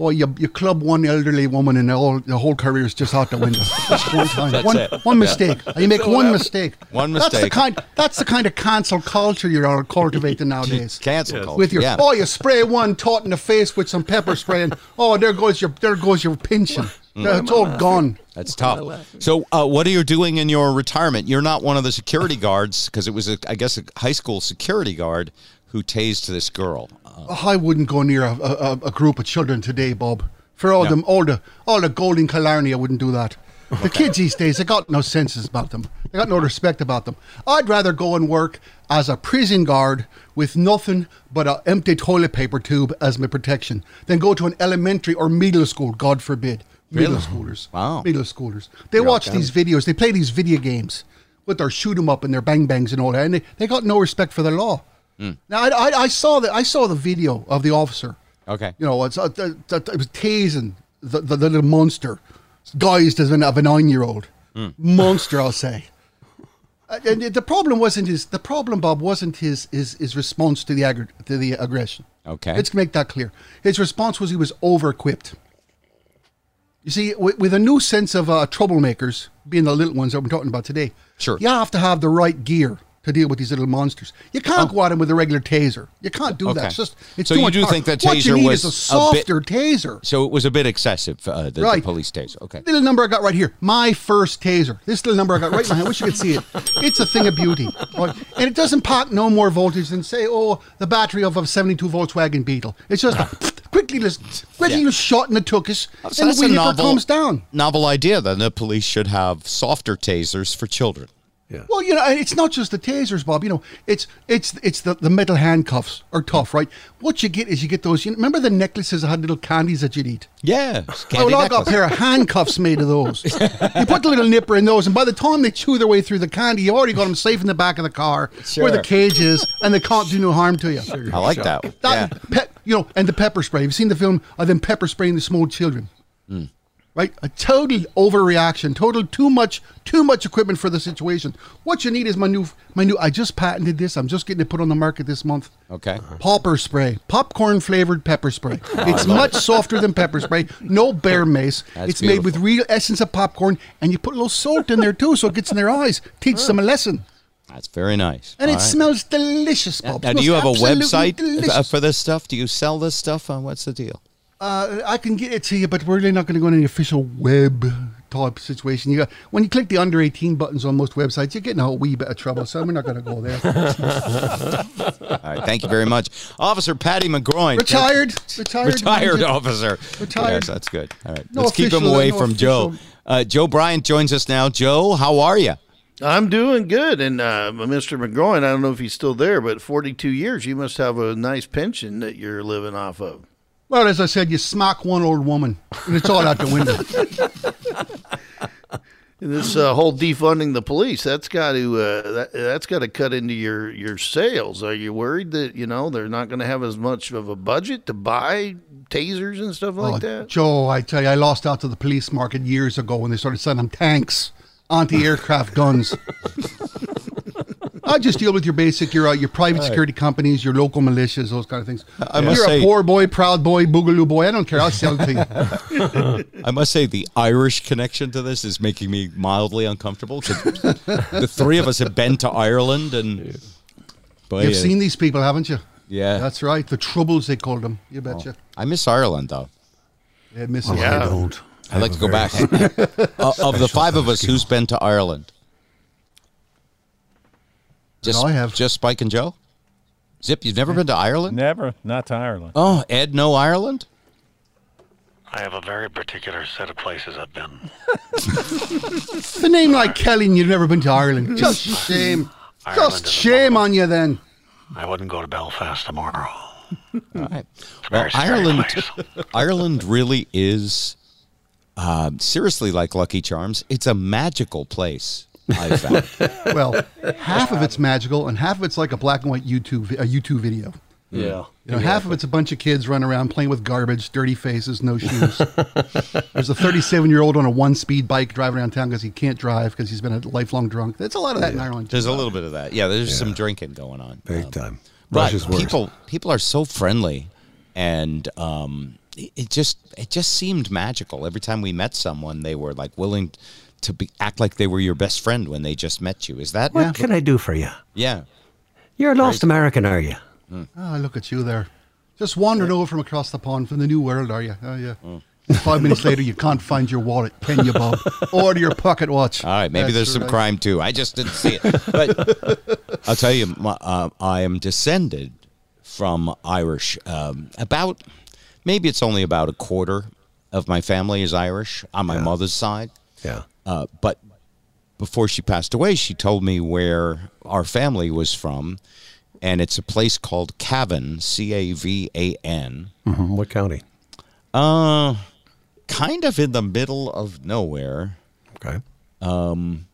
Oh, you you club one elderly woman and the whole the whole career is just out the window. Just one time, That's one, it. one mistake. You make one mistake. One That's the mistake. kind. That's the kind of cancel culture you're cultivating nowadays. Cancel culture. With your yeah. oh, you spray one tot in the face with some pepper spray, and oh, there goes your there goes your pension. Mm. It's all gone. That's tough. So, uh, what are you doing in your retirement? You're not one of the security guards because it was, a, I guess, a high school security guard who tased this girl. I wouldn't go near a, a, a group of children today, Bob. For all No. them, all the all the golden Killarney, I wouldn't do that. The kids these days, they got no senses about them. They got no respect about them. I'd rather go and work as a prison guard with nothing but an empty toilet paper tube as my protection than go to an elementary or middle school. God forbid, middle Really? schoolers. Wow. middle schoolers. They watch these videos. They play these video games with their shoot 'em up and their bang bangs and all that, and they, they got no respect for the law. Now I, I, I saw the I saw the video of the officer. okay. You know, it's uh, it was tasing the, the, the little monster, guised as an, of a nine-year-old monster. I'll say. Uh, And the problem wasn't his. The problem, Bob, wasn't his his, his response to the aggr- to the aggression. Okay. Let's make that clear. His response was he was over-equipped. You see, with, with a new sense of uh, troublemakers, being the little ones that we're talking about today, Sure. you have to have the right gear to deal with these little monsters. You can't go at them with a regular taser. You can't do Oh. Okay. that. It's just it's So you much do power. think that taser need was is a a bit- softer taser. So it was a bit excessive, uh, the, the police taser. Okay. Little number I got right here. My first taser. This little number I got right in my hand. I wish you could see it. It's a thing of beauty. Right? And it doesn't pack no more voltage than say, oh, the battery of a 72 Volkswagen Beetle. It's just quickly just quickly Yeah. just shot in the tuchus So and the vehicle novel, comes down. novel idea. Then the police should have softer tasers for children. Well, you know, it's not just the tasers, Bob. You know, it's it's it's the, the metal handcuffs are tough, right? What you get is you get those. You remember the necklaces that had little candies that you'd eat. Yeah. Oh, candy well, I got a pair of handcuffs made of those. you put the little nipper in those, and by the time they chew their way through the candy, you already got them safe in the back of the car where the cage is, and they can't do no harm to you. I like that. That, yeah. pe- you know, and the pepper spray. You've seen the film of them pepper spraying the small children. Hmm. Right, a total overreaction, total too much, too much equipment for the situation. What you need is my new, my new. I just patented this. I'm just getting it put on the market this month. Okay. Popper spray, popcorn flavored pepper spray. It's much softer than pepper spray. No bear mace. That's it's made with real essence of popcorn, and you put a little salt in there too, so it gets in their eyes. Teaches them a lesson. That's very nice. And it All right. smells delicious, Now, Bob. now, It do you have a website uh, delicious. for this stuff? Do you sell this stuff? Uh, what's the deal? Uh, I can get it to you, but we're really not going to go on any official web type situation. You got, when you click the under 18 buttons on most websites, you're getting a wee bit of trouble, so we're not going to go there. All right, thank you very much, Officer Patty McGroin. Retired. Retired. Retired Ranger. officer. Retired. Yes, that's good. All right, No let's keep him away no from Joe. Uh, Joe Bryant joins us now. Joe, how are you? I'm doing good. And uh, Mr. McGroin, I don't know if he's still there, but 42 years, you must have a nice pension that you're living off of. Well, as I said, you smack one old woman, and it's all out the window. This uh, whole defunding the police, that's got to uh, that, that's got to cut into your, your sales. Are you worried that you know they're not going to have as much of a budget to buy tasers and stuff like Oh, that? Joe, I tell you, I lost out to the police market years ago when they started selling tanks, anti-aircraft guns. I just deal with your basic, your uh, your private security companies, your local militias, those kind of things. I must You're say- a poor boy, proud boy, boogaloo boy. I don't care. I'll sell it to you. I must say the Irish connection to this is making me mildly uncomfortable. 'cause the three of us have been to Ireland, and boy, You've uh, seen these people, haven't you? yeah, That's right. The troubles they called them. You betcha. I miss Ireland though. Yeah, miss Oh, it. Yeah. I don't. I'd like to go back. Uh, of the five of us, who's been to Ireland? Just I have. Just Spike and Joe. Zip, you've never been to Ireland? Never, not to Ireland. Oh, Ed, no Ireland. I have a very particular set of places I've been. The name like Kelly and you've never been to Ireland. Just shame. Ireland Just shame on you then. I wouldn't go to Belfast tomorrow. All right. Well, Ireland. Ireland really is um, seriously like Lucky Charms. It's a magical place. I found. Well, half of it's magical and half of it's like a black and white YouTube a YouTube video. Yeah. You know, half of it's a bunch of kids running around playing with garbage, dirty faces, no shoes. There's a 37 year old on a one speed bike driving around town because he can't drive because he's been a lifelong drunk. There's a lot of that in Ireland. There's a little bit of that. Yeah, there's some drinking going on. Big Um, time. But Russia's worse. people people are so friendly, and um, it, it just it just seemed magical. Every time we met someone, they were like willing to be act like they were your best friend when they just met you. Is that What can I do for you? yeah? You're a lost American, are you? Ah, look at you there. Just wandering over from across the pond from the new world, are you? Oh, yeah. Five minutes later, you can't find your wallet, can you, Bob? Or your pocket watch. All right, maybe That's there's some right. crime too. I just didn't see it. But I'll tell you, my, uh, I am descended from Irish. Um, about maybe it's only about a quarter of my family is Irish on my mother's side. Yeah. Uh, but before she passed away, she told me where our family was from, and it's a place called Cavan, C A V A N. Mhm. What county? Uh, kind of in the middle of nowhere. Okay. Um,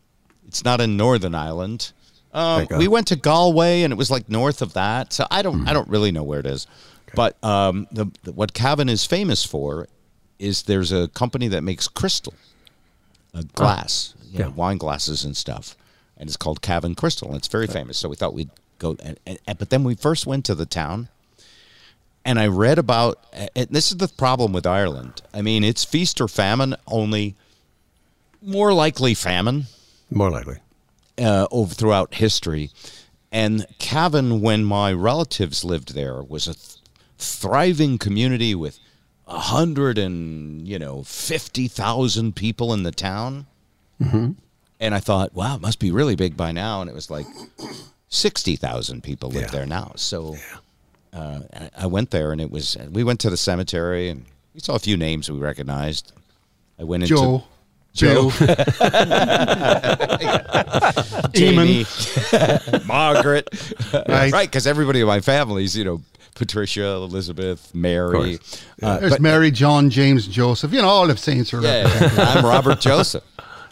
it's not in Northern Ireland. God. we went to Galway, and it was like north of that. So I don't, I don't really know where it is. But um, the, the what Cavan is famous for is there's a company that makes crystal, uh, glass, you know, Yeah. wine glasses and stuff, and it's called Cavan Crystal, and it's very famous. So we thought we'd go, and, and, and- but then we first went to the town, and I read about. And this is the problem with Ireland. I mean, it's feast or famine, only more likely famine More likely. uh, over throughout history. And Cavan, when my relatives lived there, was a th- thriving community with a hundred and you know fifty thousand people in the town. Mm-hmm. And I thought, wow, it must be really big by now. And it was like sixty thousand people live Yeah. there now. So uh, I- went there, and it was. We went to the cemetery, and we saw a few names we recognized. I went into Joe. Joe. Jamie, Margaret, Right. right? Because everybody in my family's, you know, Patricia, Elizabeth, Mary. Uh, There's but- Mary, John, James, Joseph. You know, all the saints are yeah, represented. I'm Robert Joseph.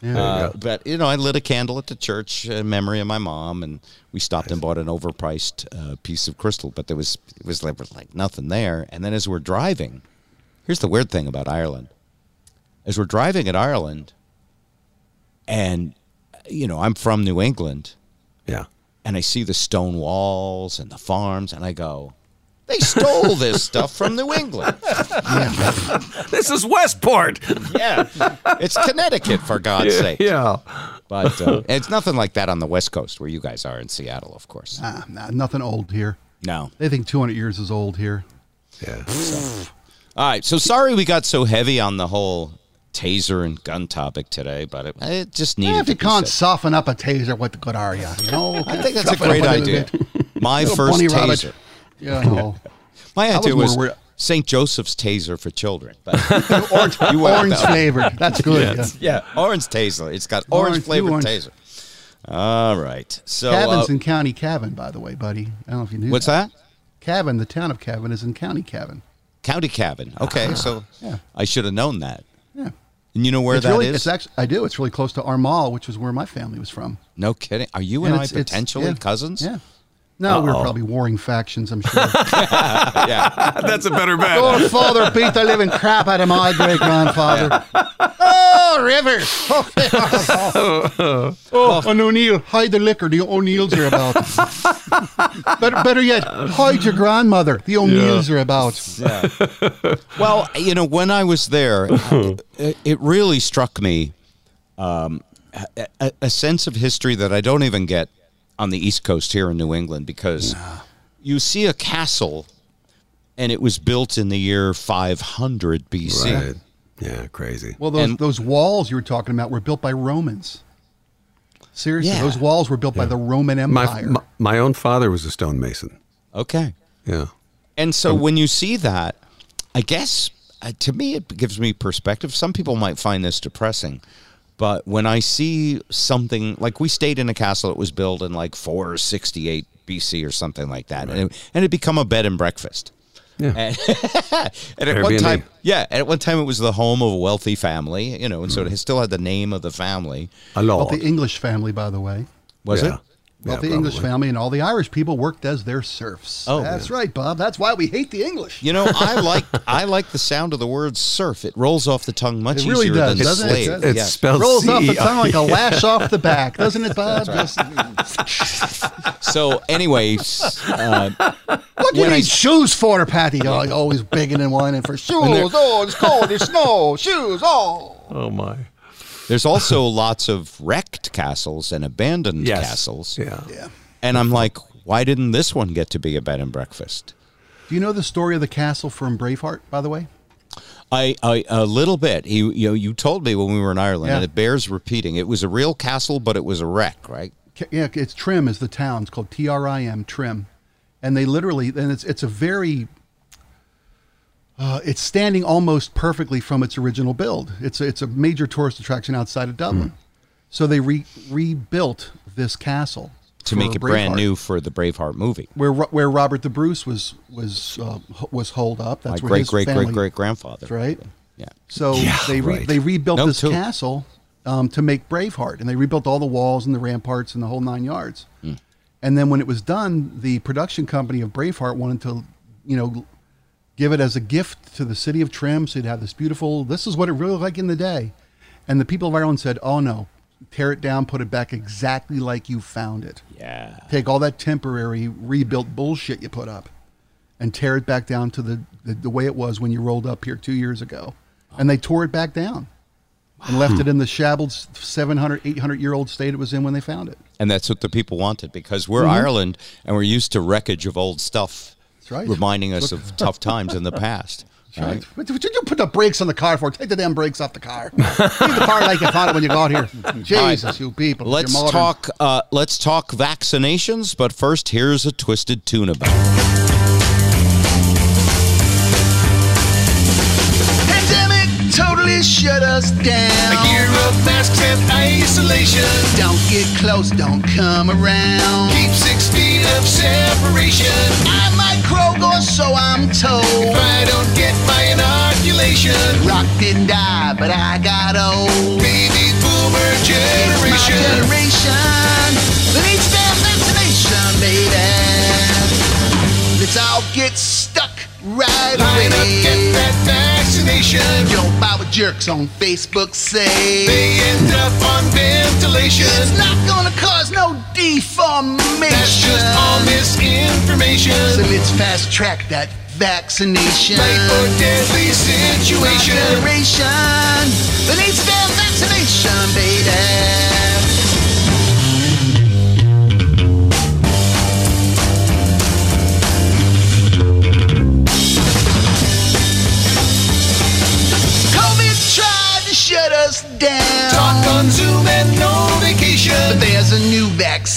Yeah. Uh, but you know, I lit a candle at the church in memory of my mom, and we stopped and bought an overpriced uh, piece of crystal. But there was it was like, like nothing there. And then as we're driving, here's the weird thing about Ireland: as we're driving in Ireland, and you know, I'm from New England, Yeah. and I see the stone walls and the farms, and I go, they stole this stuff from New England. This is Westport. Yeah, it's Connecticut for God's sake. Yeah. But uh, it's nothing like that on the West Coast where you guys are in Seattle, of course. Ah, nah, nothing old here. No. They think 200 years is old here. Yeah. All right. So sorry we got so heavy on the whole taser and gun topic today, but it, it just needed Eh, if to you be can't said. soften up a taser, what good are you? You know, I think that's a great idea. bit. My first taser. rabbit. Taser. Yeah, no. My I was idea was, St. Joseph's taser for children. But orange, You orange with flavored. That's good. Yes. Yeah. orange taser. It's got orange, Orange, flavored orange. taser. All right. So Cavan's uh, in County Cavan, by the way, buddy. I don't know if you knew. What's that? Cavan, the town of Cavan, is in County Cavan. County Cavan. Okay, so Yeah. I should have known that. Yeah. And you know where it's that is? really, It's actually, I do. It's really close to Armagh, which was where my family was from. no kidding. Are you and, I it's- it's- potentially yeah. cousins? Yeah. No, we were Uh-oh. probably warring factions, I'm sure. yeah. That's a better bet. Your father beat the living crap out of my great grandfather. Oh, River! oh, oh an O'Neill. Hide the liquor. The O'Neills are about. better, better yet, hide your grandmother. The O'Neills are about. Yeah. well, you know, when I was there, it, it really struck me um, a, a, a sense of history that I don't even get on the East Coast here in New England because you see a castle and it was built in the year 500 BC. Right. Yeah, crazy. Well, those And- those walls you were talking about were built by Romans. Seriously, Yeah. those walls were built by the Roman Empire. my my own father was a stonemason. Okay. Yeah. And so when you see that, I guess uh, to me it gives me perspective. Some people might find this depressing, but when I see something like we stayed in a castle that was built in like 468 BC or something like that, and, it, and it become a bed and breakfast. Yeah. And, and at one time, yeah, and at one time it was the home of a wealthy family, you know, and so mm. it still had the name of the family. A lot. Wealthy English family, by the way. Was Yeah. it? Wealthy English family, and all the Irish people worked as their serfs. Oh. that's right, Bob. That's why we hate the English. You know, I like I like the sound of the word serf. It rolls off the tongue much It really easier does, than doesn't it? slave. It's- It's Yes. spelled Rolls off the tongue like a lash off the back, doesn't it, Bob? Just- So, anyways, uh, what do you When I- need shoes for, Patty? Oh, always begging and whining for shoes. Oh, it's cold. It's snow. Shoes. Oh. Oh my. There's also lots of wrecked castles and abandoned Yes. castles. Yeah. Yeah. And I'm like, why didn't this one get to be a bed and breakfast? Do you know the story of the castle from Braveheart, by the way? I, I a little bit. You, you know, you told me when we were in Ireland, Yeah. and it bears repeating. It was a real castle, but it was a wreck, right? Yeah, it's Trim is the town. It's called T R I M Trim, and they literally and it's it's a very. Uh, it's standing almost perfectly from its original build. It's a, it's a major tourist attraction outside of Dublin, Hmm. so they re- rebuilt this castle To make it brand new for the Braveheart movie. Where where Robert the Bruce was was uh, was holed up. That's My where great his great great great grandfather. Right. Yeah. So Yeah, they re- right. they rebuilt No, this two. castle um, to make Braveheart, and they rebuilt all the walls and the ramparts and the whole nine yards. Hmm. And then when it was done, the production company of Braveheart wanted to, you know, give it as a gift to the city of Trim, so you'd have this beautiful. This is what it really looked like in the day. And the people of Ireland said, "Oh no, tear it down, put it back exactly like you found it. Yeah. Take all that temporary rebuilt bullshit you put up, and tear it back down to the the, the way it was when you rolled up here two years ago." And they tore it back down. And left it in the shabbled 700, 800 year old state it was in when they found it. And that's what the people wanted because we're Mhm. Ireland and we're used to wreckage of old stuff, That's right. reminding us of tough times in the past. Right. What did you put the brakes on the car for? Take the damn brakes off the car. Leave the car like you found it when you got here. Jesus, you people. Let's talk. Uh, let's talk vaccinations. But first, here's a twisted tuna belt. Totally shut us down. A year of masks and isolation. Don't get close, don't come around. Keep six feet of separation. I might croak or so I'm told. If I don't get my inoculation, Rock didn't die, but I got old. baby boomer It's my generation. generation that needs their vaccination, baby. Let's all get stuck right Line up, get that vaccination. Don't buy what jerks on Facebook say. They end up on ventilation. It's not gonna cause no deformation. That's just all misinformation. So let's fast track that vaccination. Life or deadly situation. Generation that needs their vaccination, baby.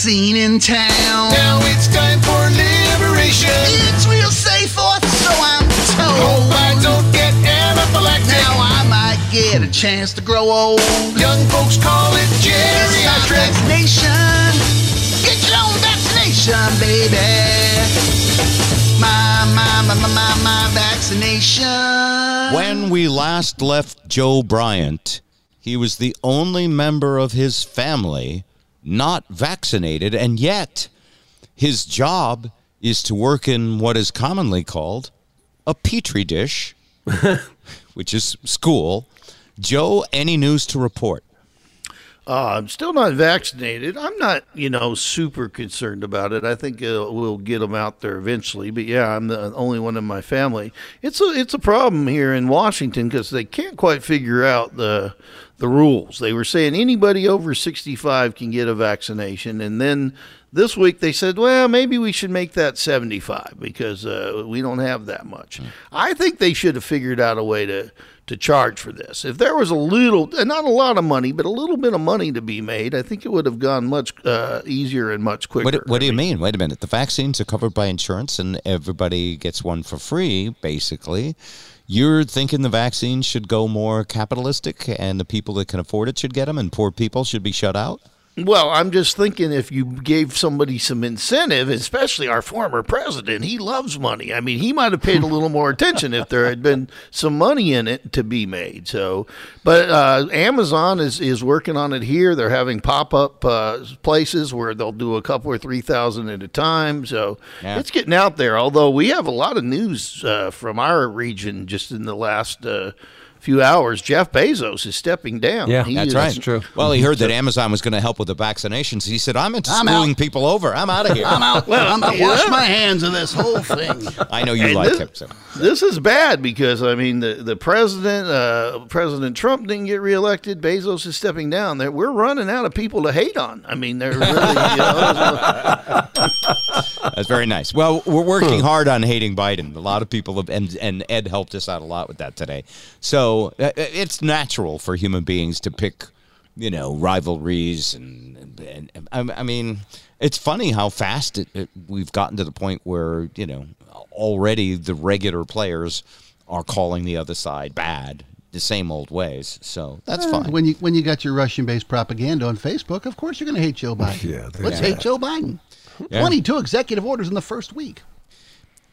Vaccine in town. Now it's time for liberation. It's real safe, or so I'm told. Hope I don't get anaphylactic. Now I might get a chance to grow old. Young folks call it geriatric. vaccination. Get your own vaccination, baby. My, my, my, my, my, my vaccination. When we last left Joe Bryant, he was the only member of his family not vaccinated, and yet his job is to work in what is commonly called a petri dish, which is school. Joe, any news to report? Uh, I'm still not vaccinated. I'm not, you know, super concerned about it. I think uh, we'll get them out there eventually. But yeah, I'm the only one in my family. It's a it's a problem here in Washington because they can't quite figure out the the rules. They were saying anybody over 65 can get a vaccination, and then this week they said, well, maybe we should make that 75 because uh, we don't have that much. I think they should have figured out a way to to charge for this. If there was a little, not a lot of money, but a little bit of money to be made, I think it would have gone much uh, easier and much quicker. What, what do you mean? Wait a minute. The vaccines are covered by insurance and everybody gets one for free, basically. You're thinking the vaccine should go more capitalistic and the people that can afford it should get them and poor people should be shut out? Well, I'm just thinking if you gave somebody some incentive, especially our former president, he loves money. I mean, he might have paid a little more attention if there had been some money in it to be made. So, but uh, Amazon is is working on it here. They're having pop up uh, places where they'll do a couple or three thousand at a time. So Yeah. it's getting out there. Although we have a lot of news uh, from our region just in the last. Few hours. Jeff Bezos is stepping down. Yeah, He that's is- right. Well, he heard that Amazon was going to help with the vaccinations. He said, "I'm into I'm screwing out. people over. I'm out of here. I'm out. Well, I'm gonna yeah. wash my hands of this whole thing. I know you And like this, him. So. This is bad because I mean the the president, uh, President Trump didn't get reelected. Bezos is stepping down. There, we're running out of people to hate on. I mean, they're really. You know, That's very nice. Well, we're working hard on hating Biden. A lot of people have, and, and Ed helped us out a lot with that today. So uh, it's natural for human beings to pick, you know, rivalries and, and, and I, I mean, it's funny how fast it, it, we've gotten to the point where you know already the regular players are calling the other side bad the same old ways. So that's Well, fine. When you when you got your Russian-based propaganda on Facebook, of course you're going to hate Joe Biden. Yeah, Let's yeah. hate Joe Biden. Yeah. Twenty-two executive orders in the first week.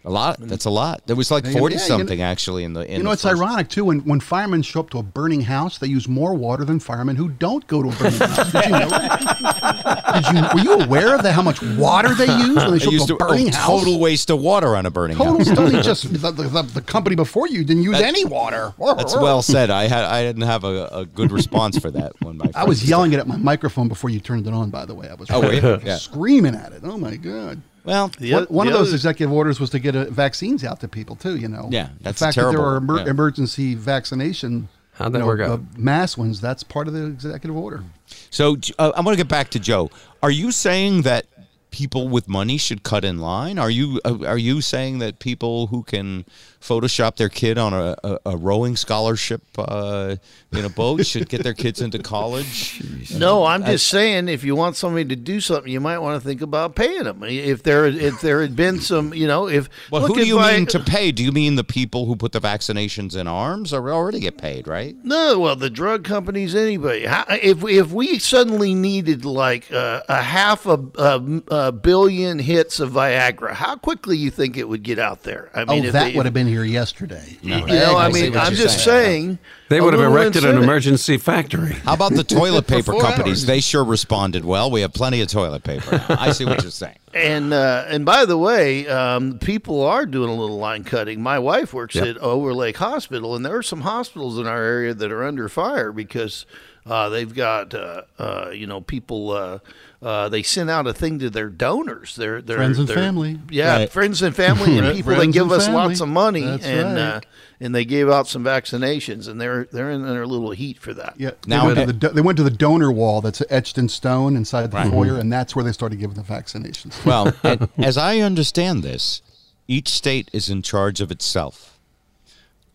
A lot. Mm. That's a lot. There was like forty yeah, something actually in the. In you know, it's first- ironic too. When when firemen show up to a burning house, they use more water than firemen who don't go to a burning house. Did you know? that? Did you? Were you aware of that? How much water they use when they They show up to a to- oh, burning oh, house? Total waste of water on a burning Total house. study. Just the, the, the, company before you didn't use That- any water. That's well said. I had I didn't have a, a good response for that when my I was yelling it at my microphone before you turned it on. By the way, I was Oh? Yeah. screaming at it. Oh my god! Well, one, one of those other- executive orders was to get uh, vaccines out to people too. You know, Yeah, that's the fact that there are emer- Yeah. emergency vaccination. How'd you that work out? uh, mass ones. That's part of the executive order. So uh, I want to get back to Joe. Are you saying that people with money should cut in line? Are you uh, are you saying that people who can Photoshop their kid on a, a, a rowing scholarship uh, in a boat should get their kids into college? No, I'm I- just saying if you want somebody to do something, you might want to think about paying them. If there if there had been some, you know, if Well, look who do you my- mean to pay? Do you mean the people who put the vaccinations in arms or already get paid, right? No, well, the drug companies, anybody. If if we suddenly needed like uh, a half a, a, a billion hits of Viagra, how quickly you think it would get out there? I oh, if that they- would have been here yesterday. You know, I mean, I'm just saying. They would have erected an emergency factory. How about the toilet paper companies? hours. They sure responded well. We have plenty of toilet paper. Now. I see what you're saying. And uh, and by the way, um, people are doing a little line cutting. My wife works Yep. at Overlake Hospital, and there are some hospitals in our area that are under fire because uh, they've got uh, uh, you know people. Uh, uh, they send out a thing to their donors, their, their Friends and their- family. yeah, Right. friends and family, and people that give us family. lots of money, That's and right. uh, and they gave out some vaccinations, and they're they're in their little heat for that. Yeah, they, went to the, do- they went to the donor wall that's etched in stone inside the Right. foyer, and that's where they started giving the vaccinations. Well, as I understand this, each state is in charge of itself,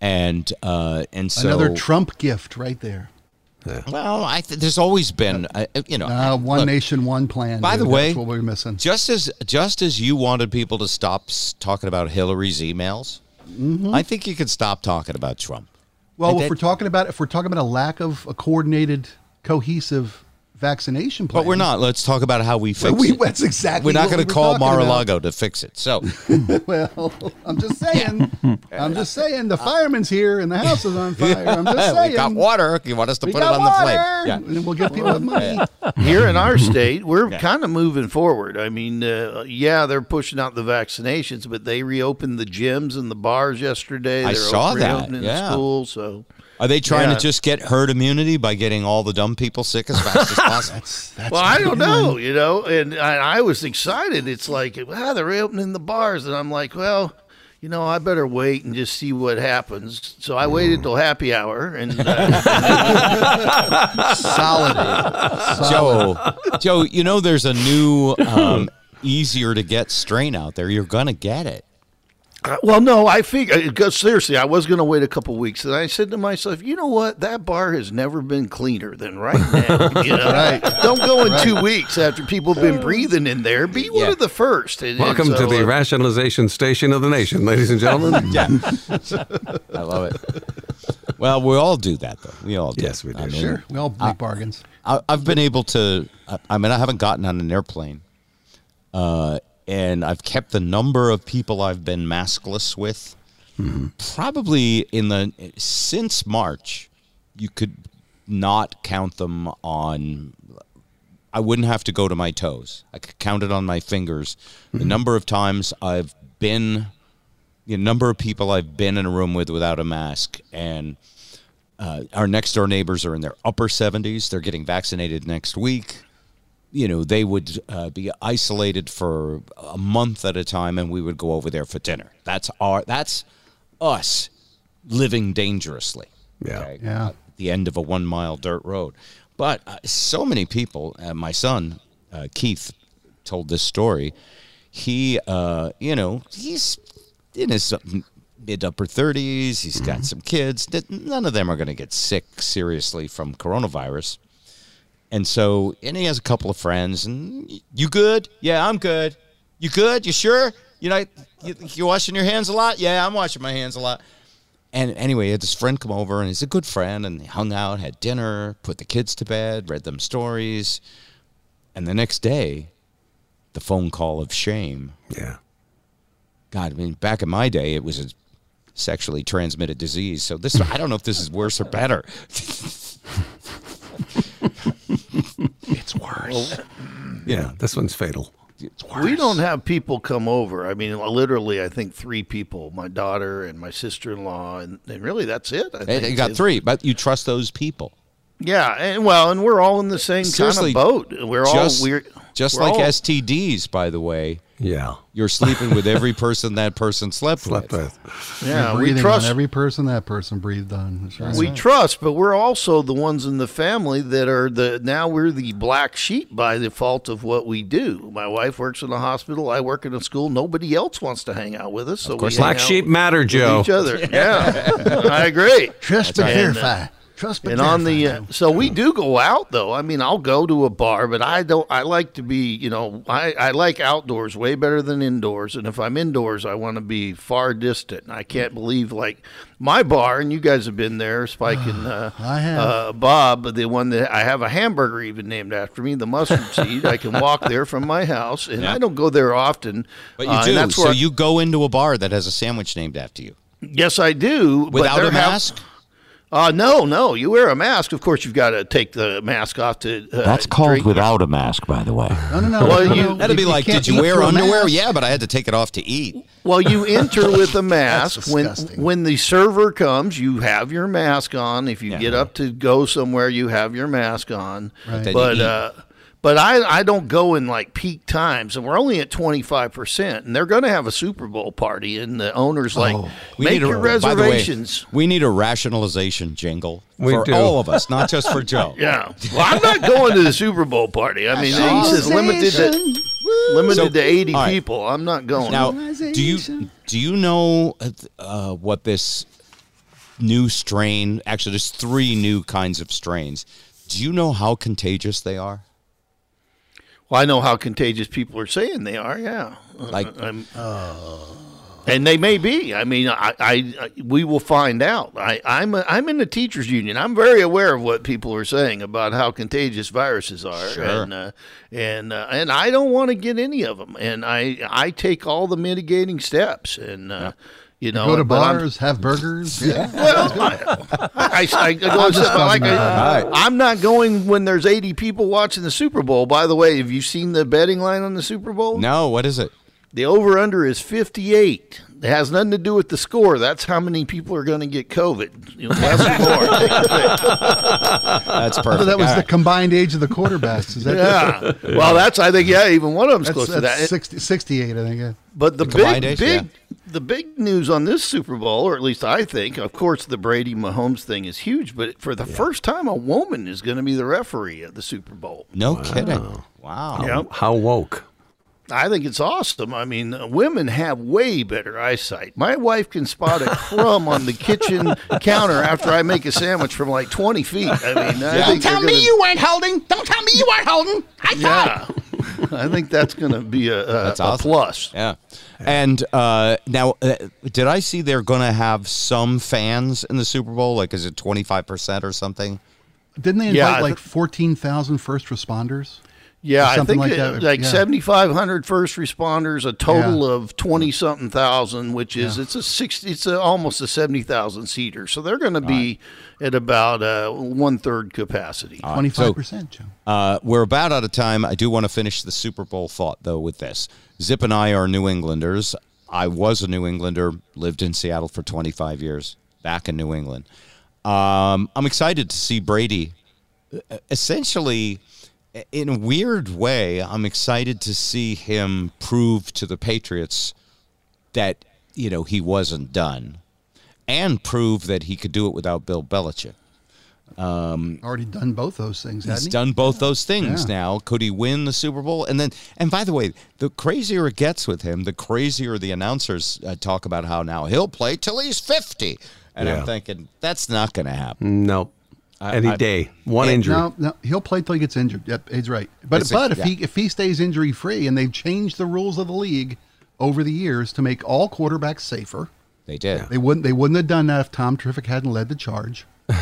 and uh, and so Another Trump gift right there. Well, I th- there's always been, uh, you know, Uh, one look, nation, one plan. By the way, that's what we're missing. just as just as you wanted people to stop s- talking about Hillary's emails, Mhm. I think you could stop talking about Trump. Well, And if that- we're talking about if we're talking about a lack of a coordinated, cohesive vaccination plan, But we're not. Let's talk about how we fix we- it. that's exactly We're not going to call. Mar-a-Lago to fix it. So well, I'm just saying. I'm just saying. The fireman's here and the house is on fire. I'm just saying. we got water. You want us to We put it got on the flame? water, Yeah. and we'll get people money. Here in our state, we're kind of moving forward. I mean, uh, yeah, they're pushing out the vaccinations, but they reopened the gyms and the bars yesterday. I They're saw that, reopening yeah. school. So Are they trying Yeah. to just get herd immunity by getting all the dumb people sick as fast as possible? well, I don't know, you know, and I, I was excited. It's like, wow, they're reopening the bars, and I'm like, well, you know, I better wait and just see what happens. So I waited till happy hour, and uh, solid, Joe, Joe, you know there's a new, um, easier to get strain out there. You're gonna get it. Uh, well, no, I figured seriously, I was going to wait a couple weeks, and I said to myself, you know what? That bar has never been cleaner than right now. You know? Right. Don't go in two weeks after people have been breathing in there. Be one of the first. And- and Welcome to the uh, rationalization station of the nation, ladies and gentlemen. Yeah, I love it. Well, we all do that though. We all do. Yes, we do. I mean, Sure, we all make bargains. I, I've been able to. I, I mean, I haven't gotten on an airplane, uh, and I've kept the number of people I've been maskless with. Probably in the since March, you could not count them on. I wouldn't have to go to my toes. I could count it on my fingers. The number of times I've been, the number of people I've been in a room with without a mask, and uh, our next door neighbors are in their upper 70s. They're getting vaccinated next week. You know, they would uh, be isolated for a month at a time, and we would go over there for dinner. That's our. That's us living dangerously. Yeah. Yeah. At the end of a one mile dirt road. But uh, so many people, uh, my son, uh, Keith, told this story. He, uh, you know, he's in his mid upper 30s. He's got some kids. That None of them are going to get sick seriously from coronavirus. And so, and he has a couple of friends. And you good? Yeah, I'm good. You good? You sure? You know, you, you washing your hands a lot? Yeah, I'm washing my hands a lot. And anyway, he had this friend come over, and he's a good friend, and they hung out, had dinner, put the kids to bed, read them stories. And the next day, the phone call of shame. Yeah. God, I mean, back in my day, it was a sexually transmitted disease. So this, I don't know if this is worse or better. It's worse. Mm, yeah. This one's fatal. We don't have people come over. I mean, literally, I think three people: my daughter and my sister-in-law, and, and really that's it. I think. you got It's- three, but you trust those people. Yeah, and well, and we're all in the same Seriously, kind of boat. We're just, all we're just we're like all- STDs, by the way. Yeah. You're sleeping with every person that person slept, Slept with. with. Yeah, we trust on every person that person breathed on. Right. We trust, but we're also the ones in the family that are the now we're the black sheep by default of what we do. My wife works in a hospital. I work in a school. Nobody else wants to hang out with us. So course, we hang black sheep matter, Joe. Each other. Yeah, I agree. Trust but And, uh, verify. Trust but and on the uh, so we do go out though. I mean, I'll go to a bar, but I don't. I like to be, you know, I I like outdoors way better than indoors. And if I'm indoors, I want to be far distant. I can't believe like my bar, and you guys have been there, Spike and uh, I have. uh, Bob, the one that I have a hamburger even named after me, the mustard seed. I can walk there from my house, and Yeah. I don't go there often. But you uh, do. that's So where- you go into a bar that has a sandwich named after you. Yes, I do. Without there a have- mask? Uh, no, no. You wear a mask. Of course, you've got to take the mask off to. Uh, That's called drink. without a mask, by the way. no, no, no. Well, you- That'd be You like, did you wear through underwear? mask. Yeah, but I had to take it off to eat. Well, you enter with a mask. when when the server comes, you have your mask on. If you Yeah. get up to go somewhere, you have your mask on. Right. Then you But eat. uh, but I I don't go in like peak times, and we're only at twenty five percent, and they're going to have a Super Bowl party, and the owners like Oh. make your by the way, reservations. we need a rationalization jingle We for do. all of us, not just for Joe. Yeah. Well, I'm not going to the Super Bowl party. I mean, he says limited to limited So- to 80 all right. people. I'm not going. Now, do you do you know uh, what this new strain. Actually, there's three new kinds of strains. Do you know how contagious they are? Well, I know how contagious people are saying they are. Yeah, Like- Uh, and they may be. I mean, I, I, I we will find out. I, I'm a, I'm in the teachers union. I'm very aware of what people are saying about how contagious viruses are, Sure. and uh, and uh, and I don't want to get any of them. And I I take all the mitigating steps, and uh, you know, Go to but I'm- bars, have burgers. Yeah. well, I, I, I go I'm just like I. I'm not going when there's 80 people watching the Super Bowl. By the way, have you seen the betting line on the Super Bowl? No, what is it? The over under is 58. It has nothing to do with the score. That's how many people are going to get COVID. You know, less or more. Take your pick. That's So perfect. that was All the right. combined age of the quarterbacks. Is that yeah. Well, that's I think yeah, even one of them's that's, close to that. 60, 68, I think. Yeah. But the, The big, age, big, yeah. the big news on this Super Bowl, or at least I think, of course, the Brady Mahomes thing is huge. But for the first time, a woman is going to be the referee at the Super Bowl. No kidding. Wow. Yep. How woke? I think it's awesome. I mean, uh, women have way better eyesight. My wife can spot a crumb on the kitchen counter after I make a sandwich from like 20 feet. I mean, I think they're gonna- weren't holding. Don't tell me you weren't holding. I Yeah, I think that's going to be a, a, That's a plus. Yeah. And uh, now, uh, did I see they're going to have some fans in the Super Bowl? Like, is it 25% or something? Didn't they invite Yeah, like thi- 14,000 first responders? Yeah, I think like it- that. like Yeah. 7,500 first responders, a total of 20 something thousand, which is it's a 60, it's a, almost a 70,000 seater. So they're going to be at about uh, one third capacity. All right, 25%, Joe. Uh, we're about out of time. I do want to finish the Super Bowl thought, though, with this. Zip and I are New Englanders. I was a New Englander, lived in Seattle for 25 years, back in New England. Um, I'm excited to see Brady. uh, Essentially, in a weird way, I'm excited to see him prove to the Patriots that, you know, he wasn't done and prove that he could do it without Bill Belichick. Um, Already done both those things, He's hasn't he? done both those things Yeah. now. Could he win the Super Bowl? And then, and by the way, the crazier it gets with him, the crazier the announcers uh, talk about how now he'll play till he's fifty. And Yeah. I'm thinking that's not going to happen. No. I- Any I- day. One And- injury. No, no, he'll play till he gets injured. Yep, he's right. But It's a- but if yeah. he if he stays injury free, and they've changed the rules of the league over the years to make all quarterbacks safer, They did. they wouldn't they wouldn't have done that if Tom Terrific hadn't led the charge. I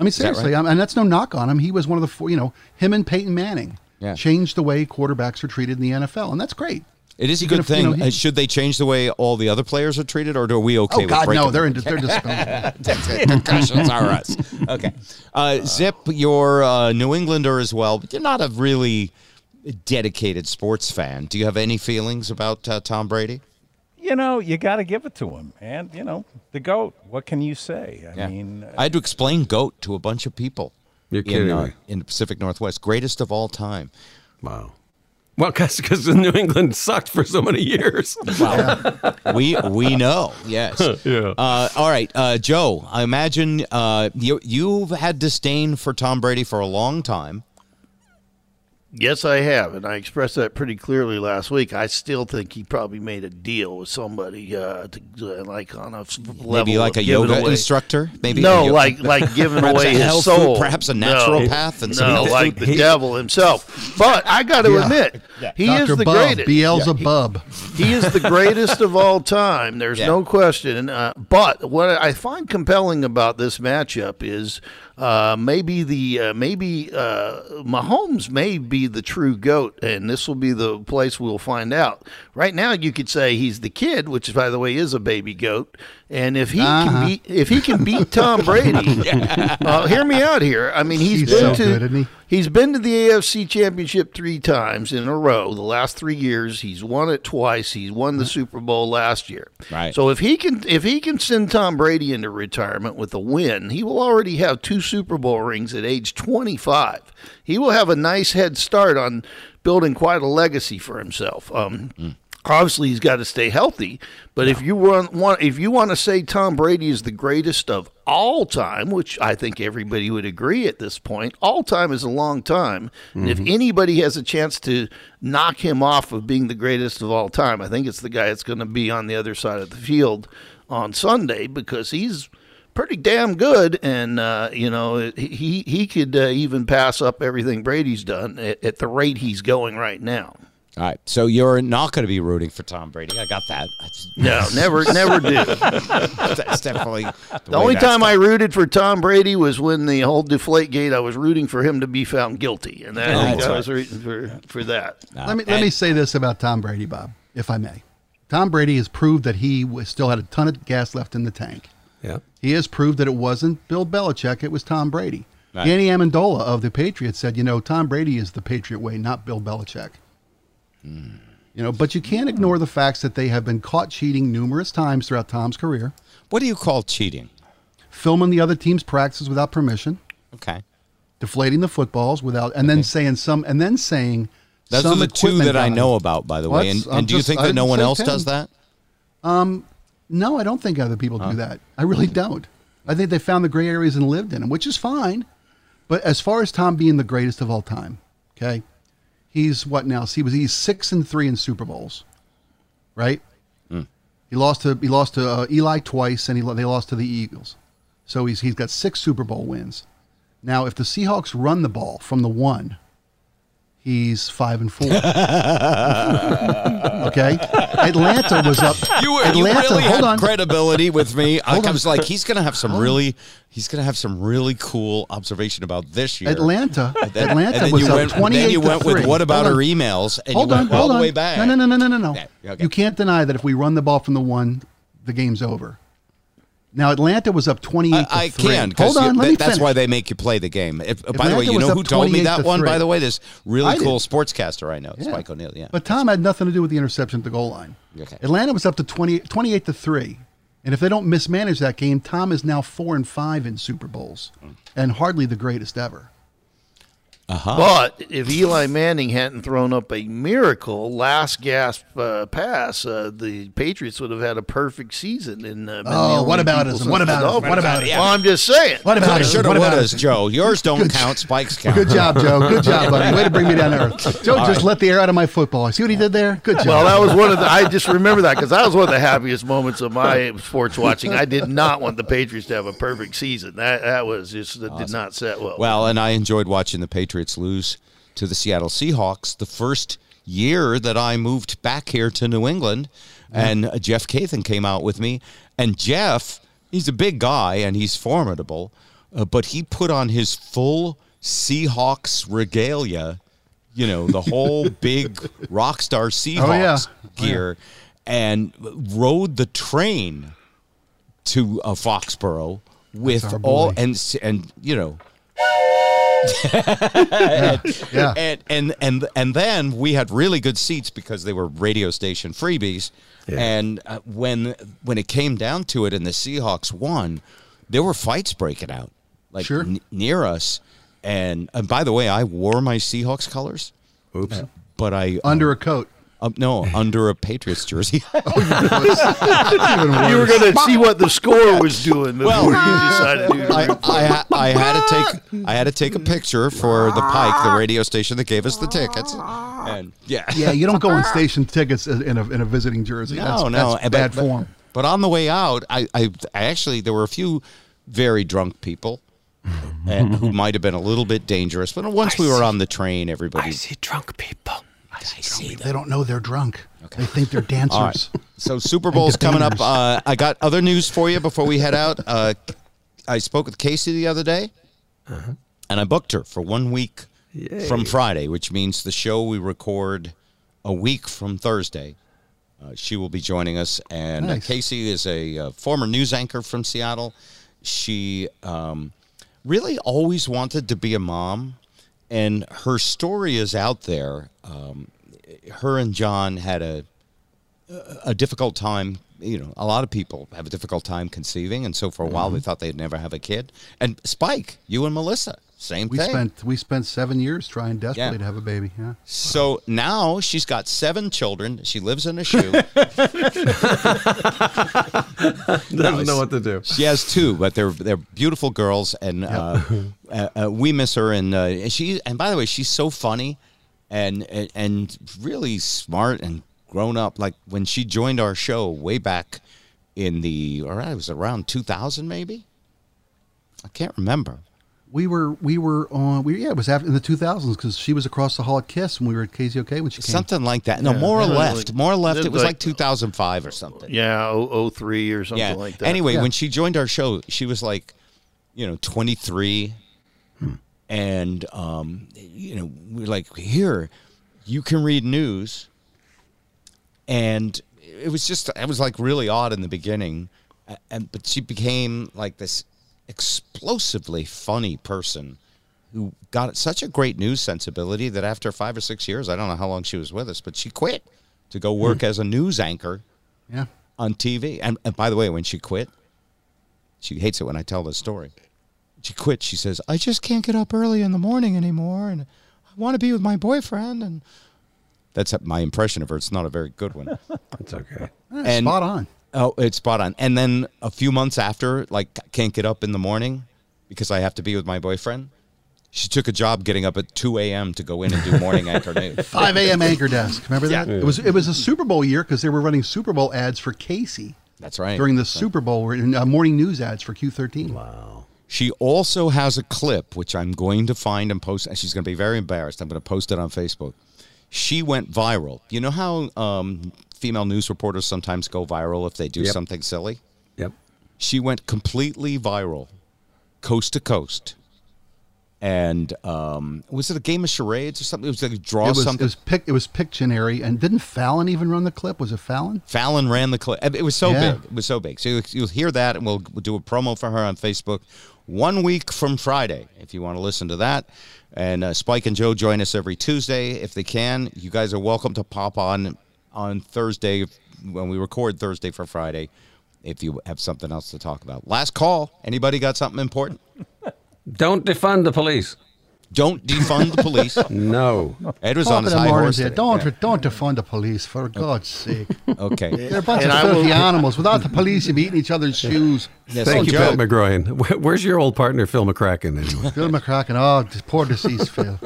mean, that seriously, right? I and that's no knock on him. He was one of the four, you know, him and Peyton Manning Yeah. changed the way quarterbacks are treated in the NFL, and that's great. It is a good if, you thing. know, he- Uh, Should they change the way all the other players are treated, or are we okay with? Oh with God, breaking no, they're them? in, they're disposable. That's it. Concussions are us. Okay. Uh, Zip, you're a New Englander as well, but you're not a really dedicated sports fan. Do you have any feelings about uh, Tom Brady? You know, you got to give it to him, and you know, the goat. What can you say? I Yeah. mean, uh, I had to explain GOAT to a bunch of people You're in, kidding uh, me. in the Pacific Northwest. Greatest of all time. Wow. Well, because New England sucked for so many years. we we know, yes. Yeah. Uh, all right, uh, Joe. I imagine uh, you you've had disdain for Tom Brady for a long time. Yes, I have, and I expressed that pretty clearly last week. I still think he probably made a deal with somebody, uh, to, uh, like on a s- level Maybe like of a yoga away- instructor. Maybe no, a like like giving away his health food, soul. perhaps a No, naturopath and some no, like food. the devil himself. But I got to Yeah. admit, he Dr. is the Bub, greatest. Beelzebub. He is the greatest of all time. There's Yeah. no question. Uh, but what I find compelling about this matchup is uh, maybe the uh, maybe uh, Mahomes may be the true goat, and this will be the place we'll find out. Right now, you could say he's the kid, which by the way is a baby goat. And if he Uh-huh. can beat if he can beat Tom Brady, uh, hear me out here. I mean, he's He's been so to good, isn't he? He's been to the AFC Championship three times in a row. The last three years, he's won it twice. He's won the Super Bowl last year. Right. So if he can, if he can send Tom Brady into retirement with a win, he will already have two Super Bowl rings at age 25. He will have a nice head start on building quite a legacy for himself. Um, Obviously, he's got to stay healthy. But if you want, want, if you want to say Tom Brady is the greatest of all time, which I think everybody would agree at this point, all time is a long time. And if anybody has a chance to knock him off of being the greatest of all time, I think it's the guy that's going to be on the other side of the field on Sunday because he's pretty damn good, and uh, you know he he could uh, even pass up everything Brady's done at, at the rate he's going right now. All right, so you're not going to be rooting for Tom Brady. I got that. That's- No, never, never do. That's definitely the, The only time I rooted for Tom Brady was when the whole Deflate Gate. I was rooting for him to be found guilty, and that, Oh, I that's was rooting for for that. Let me let me say this about Tom Brady, Bob, if I may. Tom Brady has proved that he was, still had a ton of gas left in the tank. Yeah. He has proved that it wasn't Bill Belichick; it was Tom Brady. Right. Danny Amendola of the Patriots said, "You know, Tom Brady is the Patriot way, not Bill Belichick." You know, but you can't ignore the facts that they have been caught cheating numerous times throughout Tom's career. What do you call cheating? Filming the other team's practices without permission, Okay. deflating the footballs without, and then saying some, and then saying Those some are the two that I know about, by the way. And, and do you think I that no one else 10. does that? Um, no, I don't think other people do that. I really don't. I think they found the gray areas and lived in them, which is fine. But as far as Tom being the greatest of all time, okay, he's what now? See, was he's six and three in Super Bowls, right? He lost to he lost to uh, Eli twice, and he they lost to the Eagles. So he's he's got six Super Bowl wins. Now, if the Seahawks run the ball from the one, he's five and four. okay, Atlanta was up. You, were, Atlanta, you really hold on. credibility with me. I was like, he's going to have some on. really, he's going to have some really cool observation about this year. Atlanta, And then- Atlanta and then was you up went, twenty-eight Then you went three. with what about Hold her on. emails? And hold you on, went hold all on. way back. No, no, no, no, no, no, no. Okay. You can't deny that if we run the ball from the one, the game's over. Now Atlanta was up twenty-eight. I, I three. can Hold on, let me that's finish. why they make you play the game. If, by the way, you know who told me that to one? By the way, this really I cool sportscaster I know, Yeah. Spike O'Neill. Yeah, But Tom had nothing to do with the interception at the goal line. Okay. Atlanta was up to 20, 28 to three, and if they don't mismanage that game, Tom is now four and five in Super Bowls, hmm. and hardly the greatest ever. Uh-huh. But if Eli Manning hadn't thrown up a miracle last gasp uh, pass, uh, the Patriots would have had a perfect season. And uh, been Oh, what about people us? What about the us? What about us? Well, I'm just saying. What about us? Shoulda, What about us? Joe. Yours don't count. Spike's count. Good job, Joe. Good job, buddy. Way to bring me down to earth. Joe just let the air out of my football. See what he did there? Good job. Well, that was one of the. I just remember that because that was one of the happiest moments of my sports watching. I did not want the Patriots to have a perfect season. That that was just that did not set well. Well, and I enjoyed watching the Patriots lose to the Seattle Seahawks the first year that I moved back here to New England. And Jeff Cavan came out with me. And Jeff, he's a big guy and he's formidable, uh, but he put on his full Seahawks regalia, you know, the whole big rock star Seahawks gear, and rode the train to uh, Foxborough with all and and you know yeah. and and and and then we had really good seats because they were radio station freebies. And uh, when when it came down to it, and the Seahawks won, there were fights breaking out like Sure. n- near us. And and by the way, I wore my Seahawks colors. Oops. But I Under a coat. Uh, no under a Patriots jersey. Even you were going to see what the score was doing before Well, you decided to. I, I, I had to take I had to take a picture for the Pike, the radio station that gave us the tickets, and yeah, Yeah, you don't go on station tickets in a in a visiting jersey. No, that's, no, that's bad but- form. But on the way out, I, I, I actually there were a few very drunk people, and who might have been a little bit dangerous. But once we were on the train, everybody. I see drunk people. I see They don't know they're drunk. They think they're All right. dancers. So Super Bowl's coming up. Uh, I got other news for you before we head out. Uh, I spoke with Kaci the other day, and I booked her for one week from Friday, which means the show we record a week from Thursday. Uh, she will be joining us, and uh, Nice. Kaci is a uh, former news anchor from Seattle. She um, really always wanted to be a mom, and her story is out there. Um, her and John had a a difficult time. You know, a lot of people have a difficult time conceiving, and so for a while Mm-hmm. they thought they'd never have a kid. And Spike, you and Melissa, same We thing. spent we spent seven years trying desperately Yeah. to have a baby. Yeah. so now she's got seven children. She lives in a shoe. Doesn't know what to do. She has two, but they're they're beautiful girls, and uh, uh, uh, we miss her. And uh, she and by the way, she's so funny, and and, and really smart and grown up. Like when she joined our show way back in the, or it was around two thousand maybe. I can't remember. We were we were on we yeah it was after in the 2000s because she was across the hall at Kiss when we were at KZOK when she came. Something like that. No, Yeah. more or Yeah, left. like- more left. It was like- like 2005 or something. Yeah, oh, 03 or something yeah. like that. Anyway, Yeah. when she joined our show, she was like, you know, 23. And, um, you know, we are like, here, you can read news. And it was just, it was like really odd in the beginning. And, but she became like this explosively funny person who got such a great news sensibility that after five or six years, I don't know how long she was with us, but she quit to go work as a news anchor Yeah. on TV. And, and by the way, when she quit, she hates it when I tell this story. She quit. She says, "I just can't get up early in the morning anymore, and I want to be with my boyfriend." And that's my impression of her. It's not a very good one. It's okay. Eh, spot on. Oh, it's spot on. And then a few months after, like, can't get up in the morning because I have to be with my boyfriend. She took a job getting up at 2 a.m. to go in and do morning anchor news. 5 a.m. anchor desk. Remember that? Yeah. It was it was a Super Bowl year because they were running Super Bowl ads for Kaci That's right. during the Super Bowl and uh, morning news ads for Q13. Wow. She also has a clip, which I'm going to find and post. and She's going to be very embarrassed. I'm going to post it on Facebook. She went viral. You know how um, female news reporters sometimes go viral if they do Yep. something silly? Yep. She went completely viral, coast to coast. And um, was it a game of charades or something? It was like a draw It was, it something. was pic, it was Pictionary, and didn't Fallon even run the clip? Was it Fallon? Fallon ran the clip. It was so Yeah. big. It was so big. So you'll, you'll hear that, and we'll, we'll do a promo for her on Facebook one week from Friday if you want to listen to that. And uh, Spike and Joe join us every Tuesday if they can. You guys are welcome to pop on on Thursday when we record Thursday for Friday if you have something else to talk about. Last call. Anybody got something important? Don't defund the police. Don't defund the police. No. Ed was Top on his high horse. there. today. Don't don't defund the police for God's sake. Okay. They're a bunch And of I will- filthy animals. Without the police, you'd be eating each other's shoes. Yes, Thank so you, Joe- Bill McGroin. Where's your old partner, Phil McCracken, anyway? Phil McCracken. Oh, poor deceased Phil.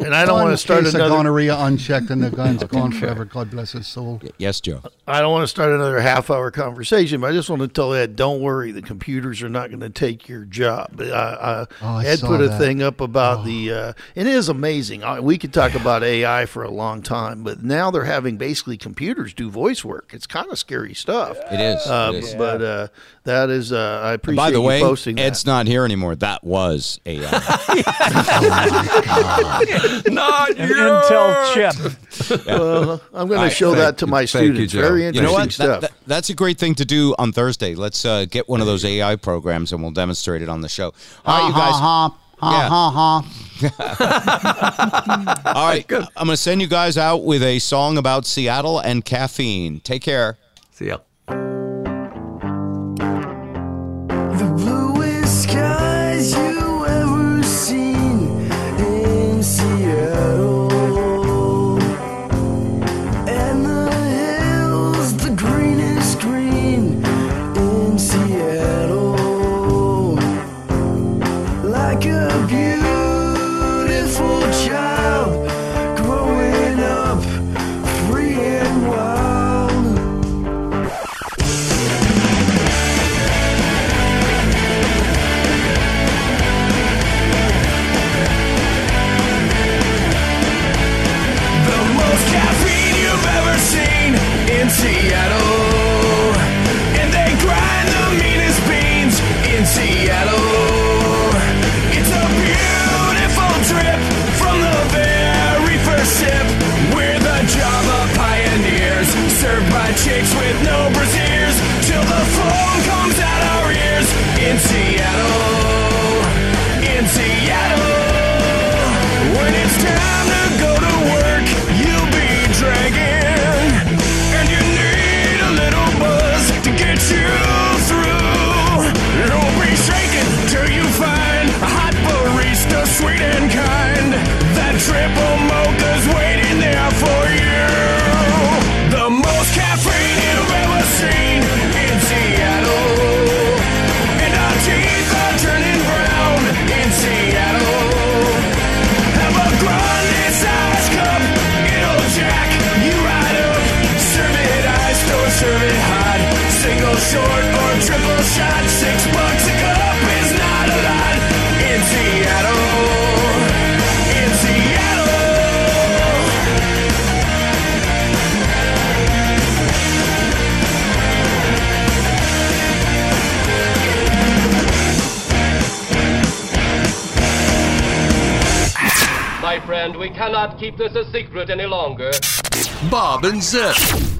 And I don't want to start case of gonorrhea unchecked, and the gun's gone forever. God bless his soul. Yes, Joe. I don't want to start another half hour conversation, but I just want to tell Ed, don't worry, the computers are not going to take your job. Uh, uh, Oh, I Ed saw put a that. thing up about the. Uh, it is amazing. We could talk about AI for a long time, but now they're having basically computers do voice work. It's kind of scary stuff. It is. It Uh, is. But uh, that is. Uh, I appreciate By the you way, posting that. Ed's not here anymore. That was AI. Not An Intel chip. Well, I'm going All to show thank that to you- my thank you, students. Joe. Very You You interesting know what? stuff. That- that- that's a great thing to do on Thursday. Let's uh, get one of those AI programs and we'll demonstrate it on the show. All right, you guys. Ha Yeah. ha ha. All right, I'm going to send you guys out with a song about Seattle and caffeine. Take care. See ya. Keep this a secret any longer. Bob and Zip.